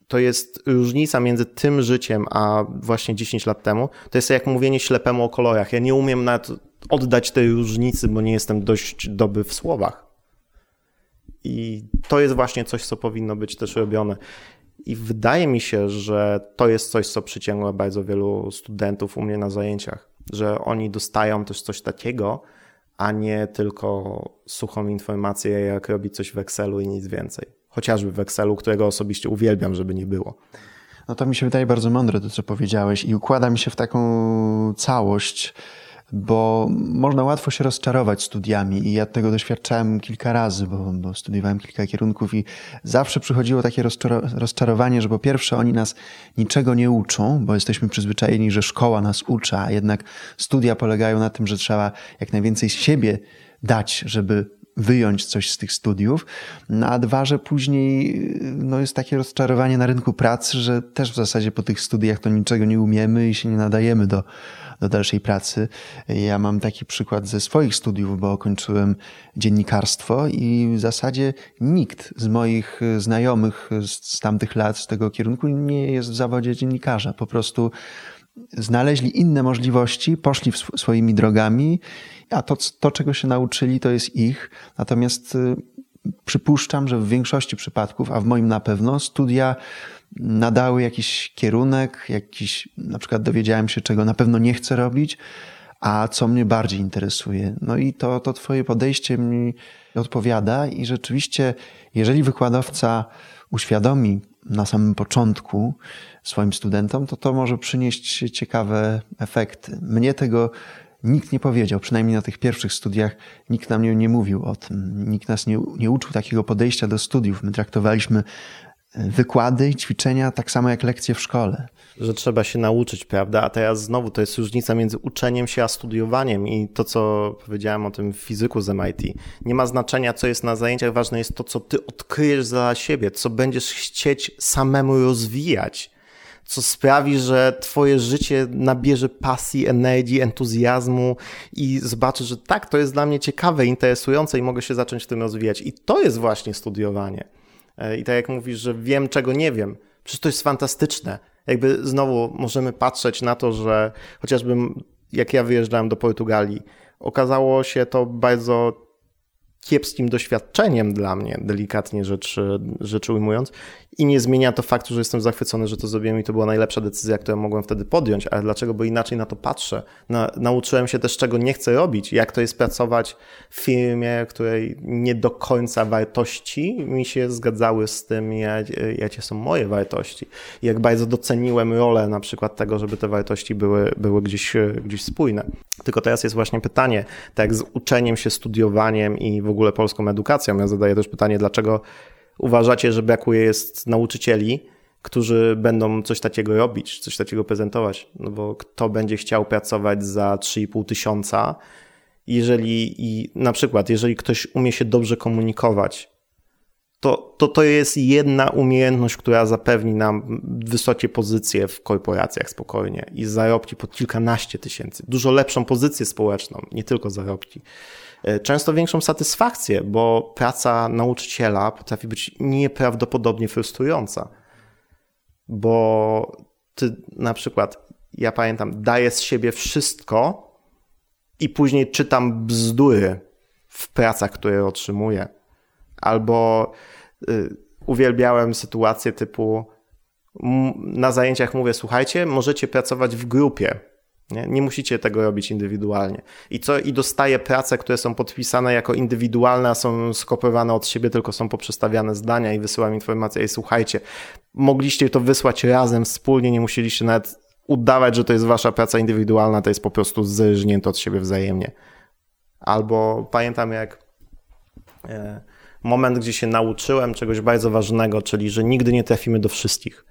To jest różnica między tym życiem, a właśnie 10 lat temu. To jest jak mówienie ślepemu o kolorach. Ja nie umiem nawet oddać tej różnicy, bo nie jestem dość dobry w słowach. I to jest właśnie coś, co powinno być też robione. I wydaje mi się, że to jest coś, co przyciąga bardzo wielu studentów u mnie na zajęciach, że oni dostają też coś takiego, a nie tylko suchą informację, jak robić coś w Excelu i nic więcej. Chociażby w Excelu, którego osobiście uwielbiam, żeby nie było. No to mi się wydaje bardzo mądre to, co powiedziałeś i układa mi się w taką całość, bo można łatwo się rozczarować studiami i ja tego doświadczałem kilka razy, bo, bo studiowałem kilka kierunków i zawsze przychodziło takie rozczarowanie, że po pierwsze oni nas niczego nie uczą, bo jesteśmy przyzwyczajeni, że szkoła nas uczy, a jednak studia polegają na tym, że trzeba jak najwięcej z siebie dać, żeby wyjąć coś z tych studiów, no a dwa, że później no jest takie rozczarowanie na rynku pracy, że też w zasadzie po tych studiach to niczego nie umiemy i się nie nadajemy do, do dalszej pracy. Ja mam taki przykład ze swoich studiów, bo kończyłem dziennikarstwo i w zasadzie nikt z moich znajomych z tamtych lat, z tego kierunku nie jest w zawodzie dziennikarza. Po prostu znaleźli inne możliwości, poszli swoimi drogami, a to, to, czego się nauczyli, to jest ich. Natomiast y, przypuszczam, że w większości przypadków, a w moim na pewno, studia nadały jakiś kierunek, jakiś, na przykład dowiedziałem się, czego na pewno nie chcę robić, a co mnie bardziej interesuje. No i to, to twoje podejście mi odpowiada i rzeczywiście, jeżeli wykładowca uświadomi na samym początku swoim studentom, to to może przynieść ciekawe efekty. Mnie tego nikt nie powiedział, przynajmniej na tych pierwszych studiach nikt nam nie, nie mówił o tym. Nikt nas nie, nie uczył takiego podejścia do studiów. My traktowaliśmy wykłady i ćwiczenia tak samo jak lekcje w szkole. Że trzeba się nauczyć, prawda? A teraz znowu to jest różnica między uczeniem się a studiowaniem i to, co powiedziałem o tym fizyku z MIT. Nie ma znaczenia, co jest na zajęciach, ważne jest to, co ty odkryjesz za siebie, co będziesz chcieć samemu rozwijać co sprawi, że twoje życie nabierze pasji, energii, entuzjazmu i zobaczysz, że tak, to jest dla mnie ciekawe, interesujące i mogę się zacząć w tym rozwijać. I to jest właśnie studiowanie. E, I tak jak mówisz, że wiem, czego nie wiem, przecież to jest fantastyczne. Jakby znowu możemy patrzeć na to, że chociażby jak ja wyjeżdżałem do Portugalii, okazało się to bardzo kiepskim doświadczeniem dla mnie, delikatnie rzecz, rzecz ujmując. I nie zmienia to faktu, że jestem zachwycony, że to zrobiłem i to była najlepsza decyzja, którą mogłem wtedy podjąć. Ale dlaczego? Bo inaczej na to patrzę. Na, nauczyłem się też, czego nie chcę robić, jak to jest pracować w firmie, której nie do końca wartości mi się zgadzały z tym, jakie są moje wartości. Jak bardzo doceniłem rolę na przykład tego, żeby te wartości były, były gdzieś, gdzieś spójne. Tylko teraz jest właśnie pytanie, tak z uczeniem się, studiowaniem i w ogóle polską edukacją. Ja zadaję też pytanie, dlaczego uważacie, że brakuje jest nauczycieli, którzy będą coś takiego robić, coś takiego prezentować? No bo kto będzie chciał pracować za 3,5 tysiąca, jeżeli i na przykład, jeżeli ktoś umie się dobrze komunikować, to, to to jest jedna umiejętność, która zapewni nam wysokie pozycje w korporacjach spokojnie i zarobki po kilkanaście tysięcy. Dużo lepszą pozycję społeczną, nie tylko zarobki. E, często większą satysfakcję, bo praca nauczyciela potrafi być nieprawdopodobnie frustrująca. Bo ty na przykład, ja pamiętam, daję z siebie wszystko i później czytam bzdury w pracach, które otrzymuję. Albo y, uwielbiałem sytuacje typu na zajęciach mówię, słuchajcie, możecie pracować w grupie. Nie? nie musicie tego robić indywidualnie. I co? I dostaję prace, które są podpisane jako indywidualne, a są skopiowane od siebie, tylko są poprzestawiane zdania i wysyłam informację, i słuchajcie, mogliście to wysłać razem, wspólnie, nie musieliście nawet udawać, że to jest wasza praca indywidualna, to jest po prostu zrżnięte od siebie wzajemnie. Albo pamiętam jak e, moment, gdzie się nauczyłem czegoś bardzo ważnego, czyli że nigdy nie trafimy do wszystkich.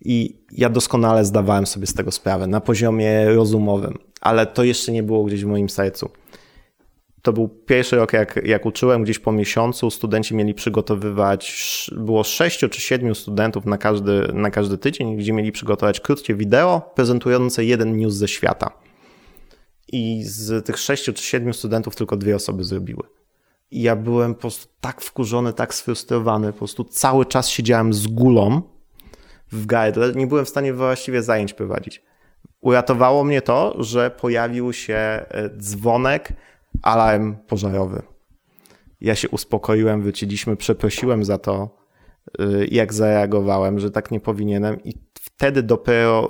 I ja doskonale zdawałem sobie z tego sprawę na poziomie rozumowym, ale to jeszcze nie było gdzieś w moim sercu. To był pierwszy rok, jak, jak uczyłem, gdzieś po miesiącu studenci mieli przygotowywać, było sześciu czy siedmiu studentów na każdy, na każdy tydzień, gdzie mieli przygotować krótkie wideo prezentujące jeden news ze świata. I z tych sześciu czy siedmiu studentów tylko dwie osoby zrobiły. I ja byłem po prostu tak wkurzony, tak sfrustrowany, po prostu cały czas siedziałem z gulą, w gardle, nie byłem w stanie właściwie zajęć prowadzić. Uratowało mnie to, że pojawił się e, dzwonek, alarm pożarowy. Ja się uspokoiłem, wróciliśmy, przeprosiłem za to, e, jak zareagowałem, że tak nie powinienem, i wtedy dopiero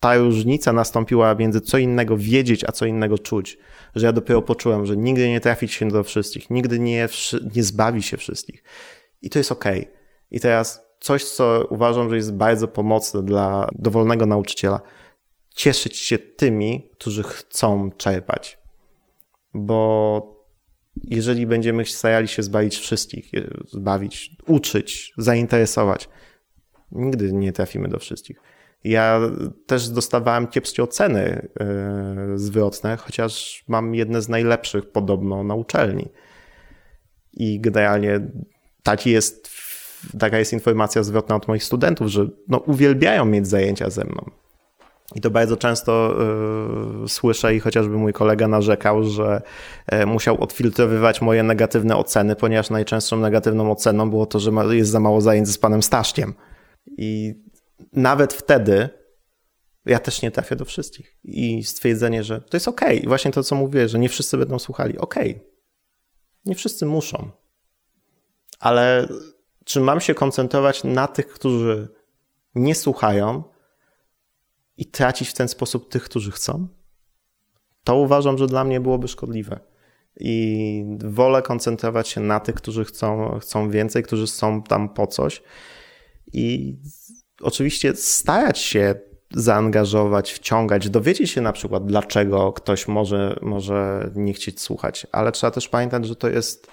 ta różnica nastąpiła między co innego wiedzieć, a co innego czuć. Że ja dopiero poczułem, że nigdy nie trafić się do wszystkich, nigdy nie, nie zbawi się wszystkich. I to jest ok. I teraz coś, co uważam, że jest bardzo pomocne dla dowolnego nauczyciela. Cieszyć się tymi, którzy chcą czerpać. Bo jeżeli będziemy starali się zbawić wszystkich, zbawić, uczyć, zainteresować, nigdy nie trafimy do wszystkich. Ja też dostawałem kiepskie oceny yy, zwrotne, chociaż mam jedne z najlepszych podobno na uczelni. I generalnie taki jest taka jest informacja zwrotna od moich studentów, że no, uwielbiają mieć zajęcia ze mną. I to bardzo często y, słyszę i chociażby mój kolega narzekał, że y, musiał odfiltrowywać moje negatywne oceny, ponieważ najczęstszą negatywną oceną było to, że jest za mało zajęć z panem Staszkiem. I nawet wtedy ja też nie trafię do wszystkich. I stwierdzenie, że to jest ok. I właśnie to, co mówię, że nie wszyscy będą słuchali. Ok. Nie wszyscy muszą. Ale czy mam się koncentrować na tych, którzy nie słuchają i tracić w ten sposób tych, którzy chcą? To uważam, że dla mnie byłoby szkodliwe. I wolę koncentrować się na tych, którzy chcą, chcą więcej, którzy są tam po coś. I oczywiście starać się zaangażować, wciągać, dowiedzieć się na przykład, dlaczego ktoś może, może nie chcieć słuchać, ale trzeba też pamiętać, że to jest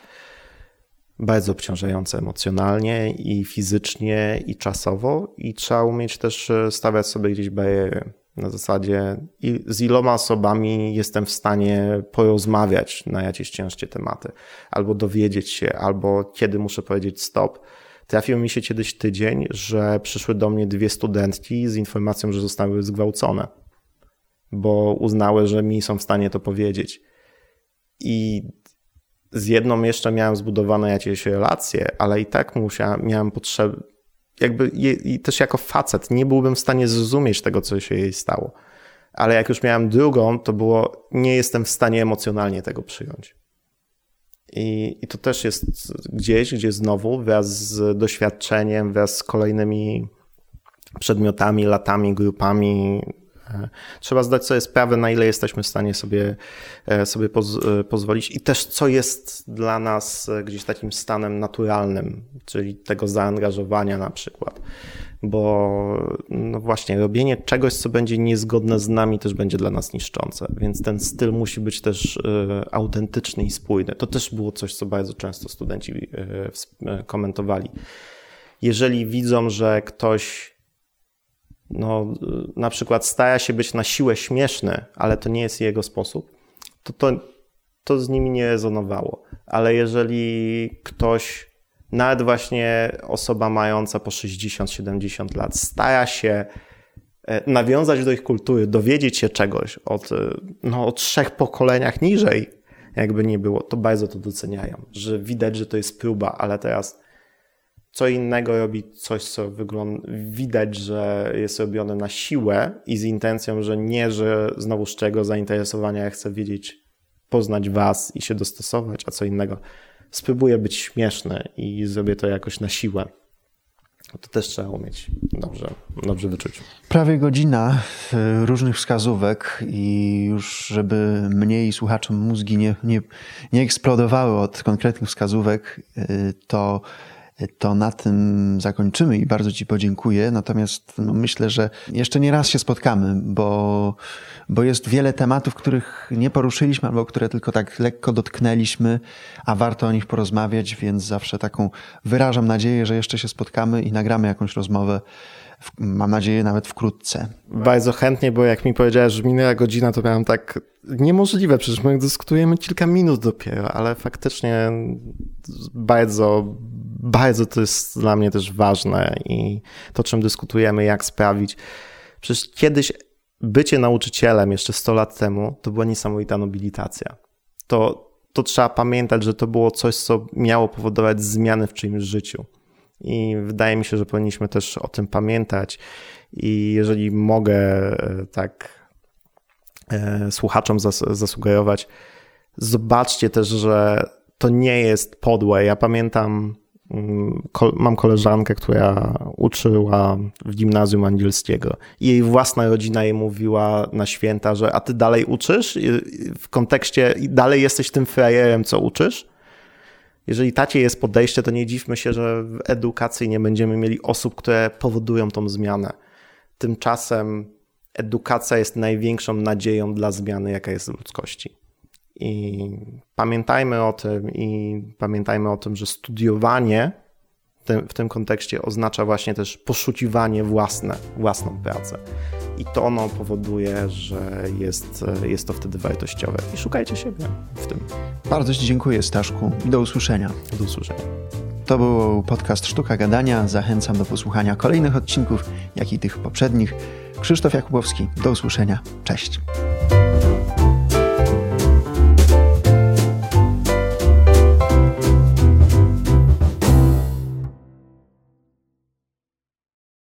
bardzo obciążające emocjonalnie i fizycznie i czasowo i trzeba umieć też e, stawiać sobie gdzieś bariery. Na zasadzie z iloma osobami jestem w stanie porozmawiać na jakieś ciężkie tematy, albo dowiedzieć się, albo kiedy muszę powiedzieć stop. Trafił mi się kiedyś tydzień, że przyszły do mnie dwie studentki z informacją, że zostały zgwałcone, bo uznały, że mi są w stanie to powiedzieć. I z jedną jeszcze miałem zbudowane jakieś relacje, ale i tak musiałem, miałem potrzebę, jakby je, i też jako facet nie byłbym w stanie zrozumieć tego, co się jej stało. Ale jak już miałem drugą, to było, nie jestem w stanie emocjonalnie tego przyjąć. I, I to też jest gdzieś, gdzie znowu wraz z doświadczeniem, wraz z kolejnymi przedmiotami, latami, grupami, Trzeba zdać sobie sprawę, na ile jesteśmy w stanie sobie, e, sobie poz, e, pozwolić i też co jest dla nas e, gdzieś takim stanem naturalnym, czyli tego zaangażowania na przykład. Bo no właśnie, robienie czegoś, co będzie niezgodne z nami, też będzie dla nas niszczące, więc ten styl musi być też autentyczny i spójny. To też było coś, co bardzo często studenci komentowali. Jeżeli widzą, że ktoś no, na przykład stara się być na siłę śmieszny, ale to nie jest jego sposób, to, to, to z nimi nie rezonowało. Ale jeżeli ktoś, nawet właśnie osoba mająca po 60-70 lat, stara się e, nawiązać do ich kultury, dowiedzieć się czegoś od, e, no, o trzech pokoleniach niżej jakby nie było, to bardzo to doceniają, że widać, że to jest próba, ale teraz co innego robić coś, co wygląda, widać, że jest robione na siłę i z intencją, że nie, że znowu z czego zainteresowania ja chcę wiedzieć, poznać was i się dostosować, a co innego. Spróbuję być śmieszny i zrobię to jakoś na siłę. To też trzeba umieć dobrze, dobrze wyczuć. Prawie godzina e, różnych wskazówek i już, żeby mniej słuchaczom mózgi nie, nie, nie eksplodowały od konkretnych wskazówek, e, to to na tym zakończymy i bardzo Ci podziękuję. Natomiast no, myślę, że jeszcze nie raz się spotkamy, bo, bo jest wiele tematów, których nie poruszyliśmy albo które tylko tak lekko dotknęliśmy, a warto o nich porozmawiać, więc zawsze taką wyrażam nadzieję, że jeszcze się spotkamy i nagramy jakąś rozmowę. Mam nadzieję, nawet wkrótce. Bardzo chętnie, bo jak mi powiedziałeś, że minęła godzina, to miałem tak niemożliwe, przecież my dyskutujemy kilka minut dopiero, ale faktycznie bardzo bardzo to jest dla mnie też ważne i to, czym dyskutujemy, jak sprawić. Przecież kiedyś bycie nauczycielem jeszcze 100 lat temu to była niesamowita nobilitacja. To, to trzeba pamiętać, że to było coś, co miało powodować zmiany w czyimś życiu. I wydaje mi się, że powinniśmy też o tym pamiętać. I jeżeli mogę e, tak e, słuchaczom zas zasugerować, zobaczcie też, że to nie jest podłe. Ja pamiętam mam koleżankę, która uczyła w gimnazjum angielskiego. I jej własna rodzina jej mówiła na święta, że a ty dalej uczysz? W kontekście dalej jesteś tym frajerem, co uczysz? Jeżeli tacie jest podejście, to nie dziwmy się, że w edukacji nie będziemy mieli osób, które powodują tą zmianę. Tymczasem edukacja jest największą nadzieją dla zmiany, jaka jest w ludzkości. I pamiętajmy o tym i pamiętajmy o tym, że studiowanie w tym kontekście oznacza właśnie też poszukiwanie własne, własną pracę. I to ono powoduje, że jest, jest to wtedy wartościowe. I szukajcie siebie w tym. Bardzo Ci dziękuję, Staszku. Do usłyszenia. Do usłyszenia. To był podcast Sztuka Gadania. Zachęcam do posłuchania kolejnych odcinków, jak i tych poprzednich. Krzysztof Jakubowski. Do usłyszenia. Cześć.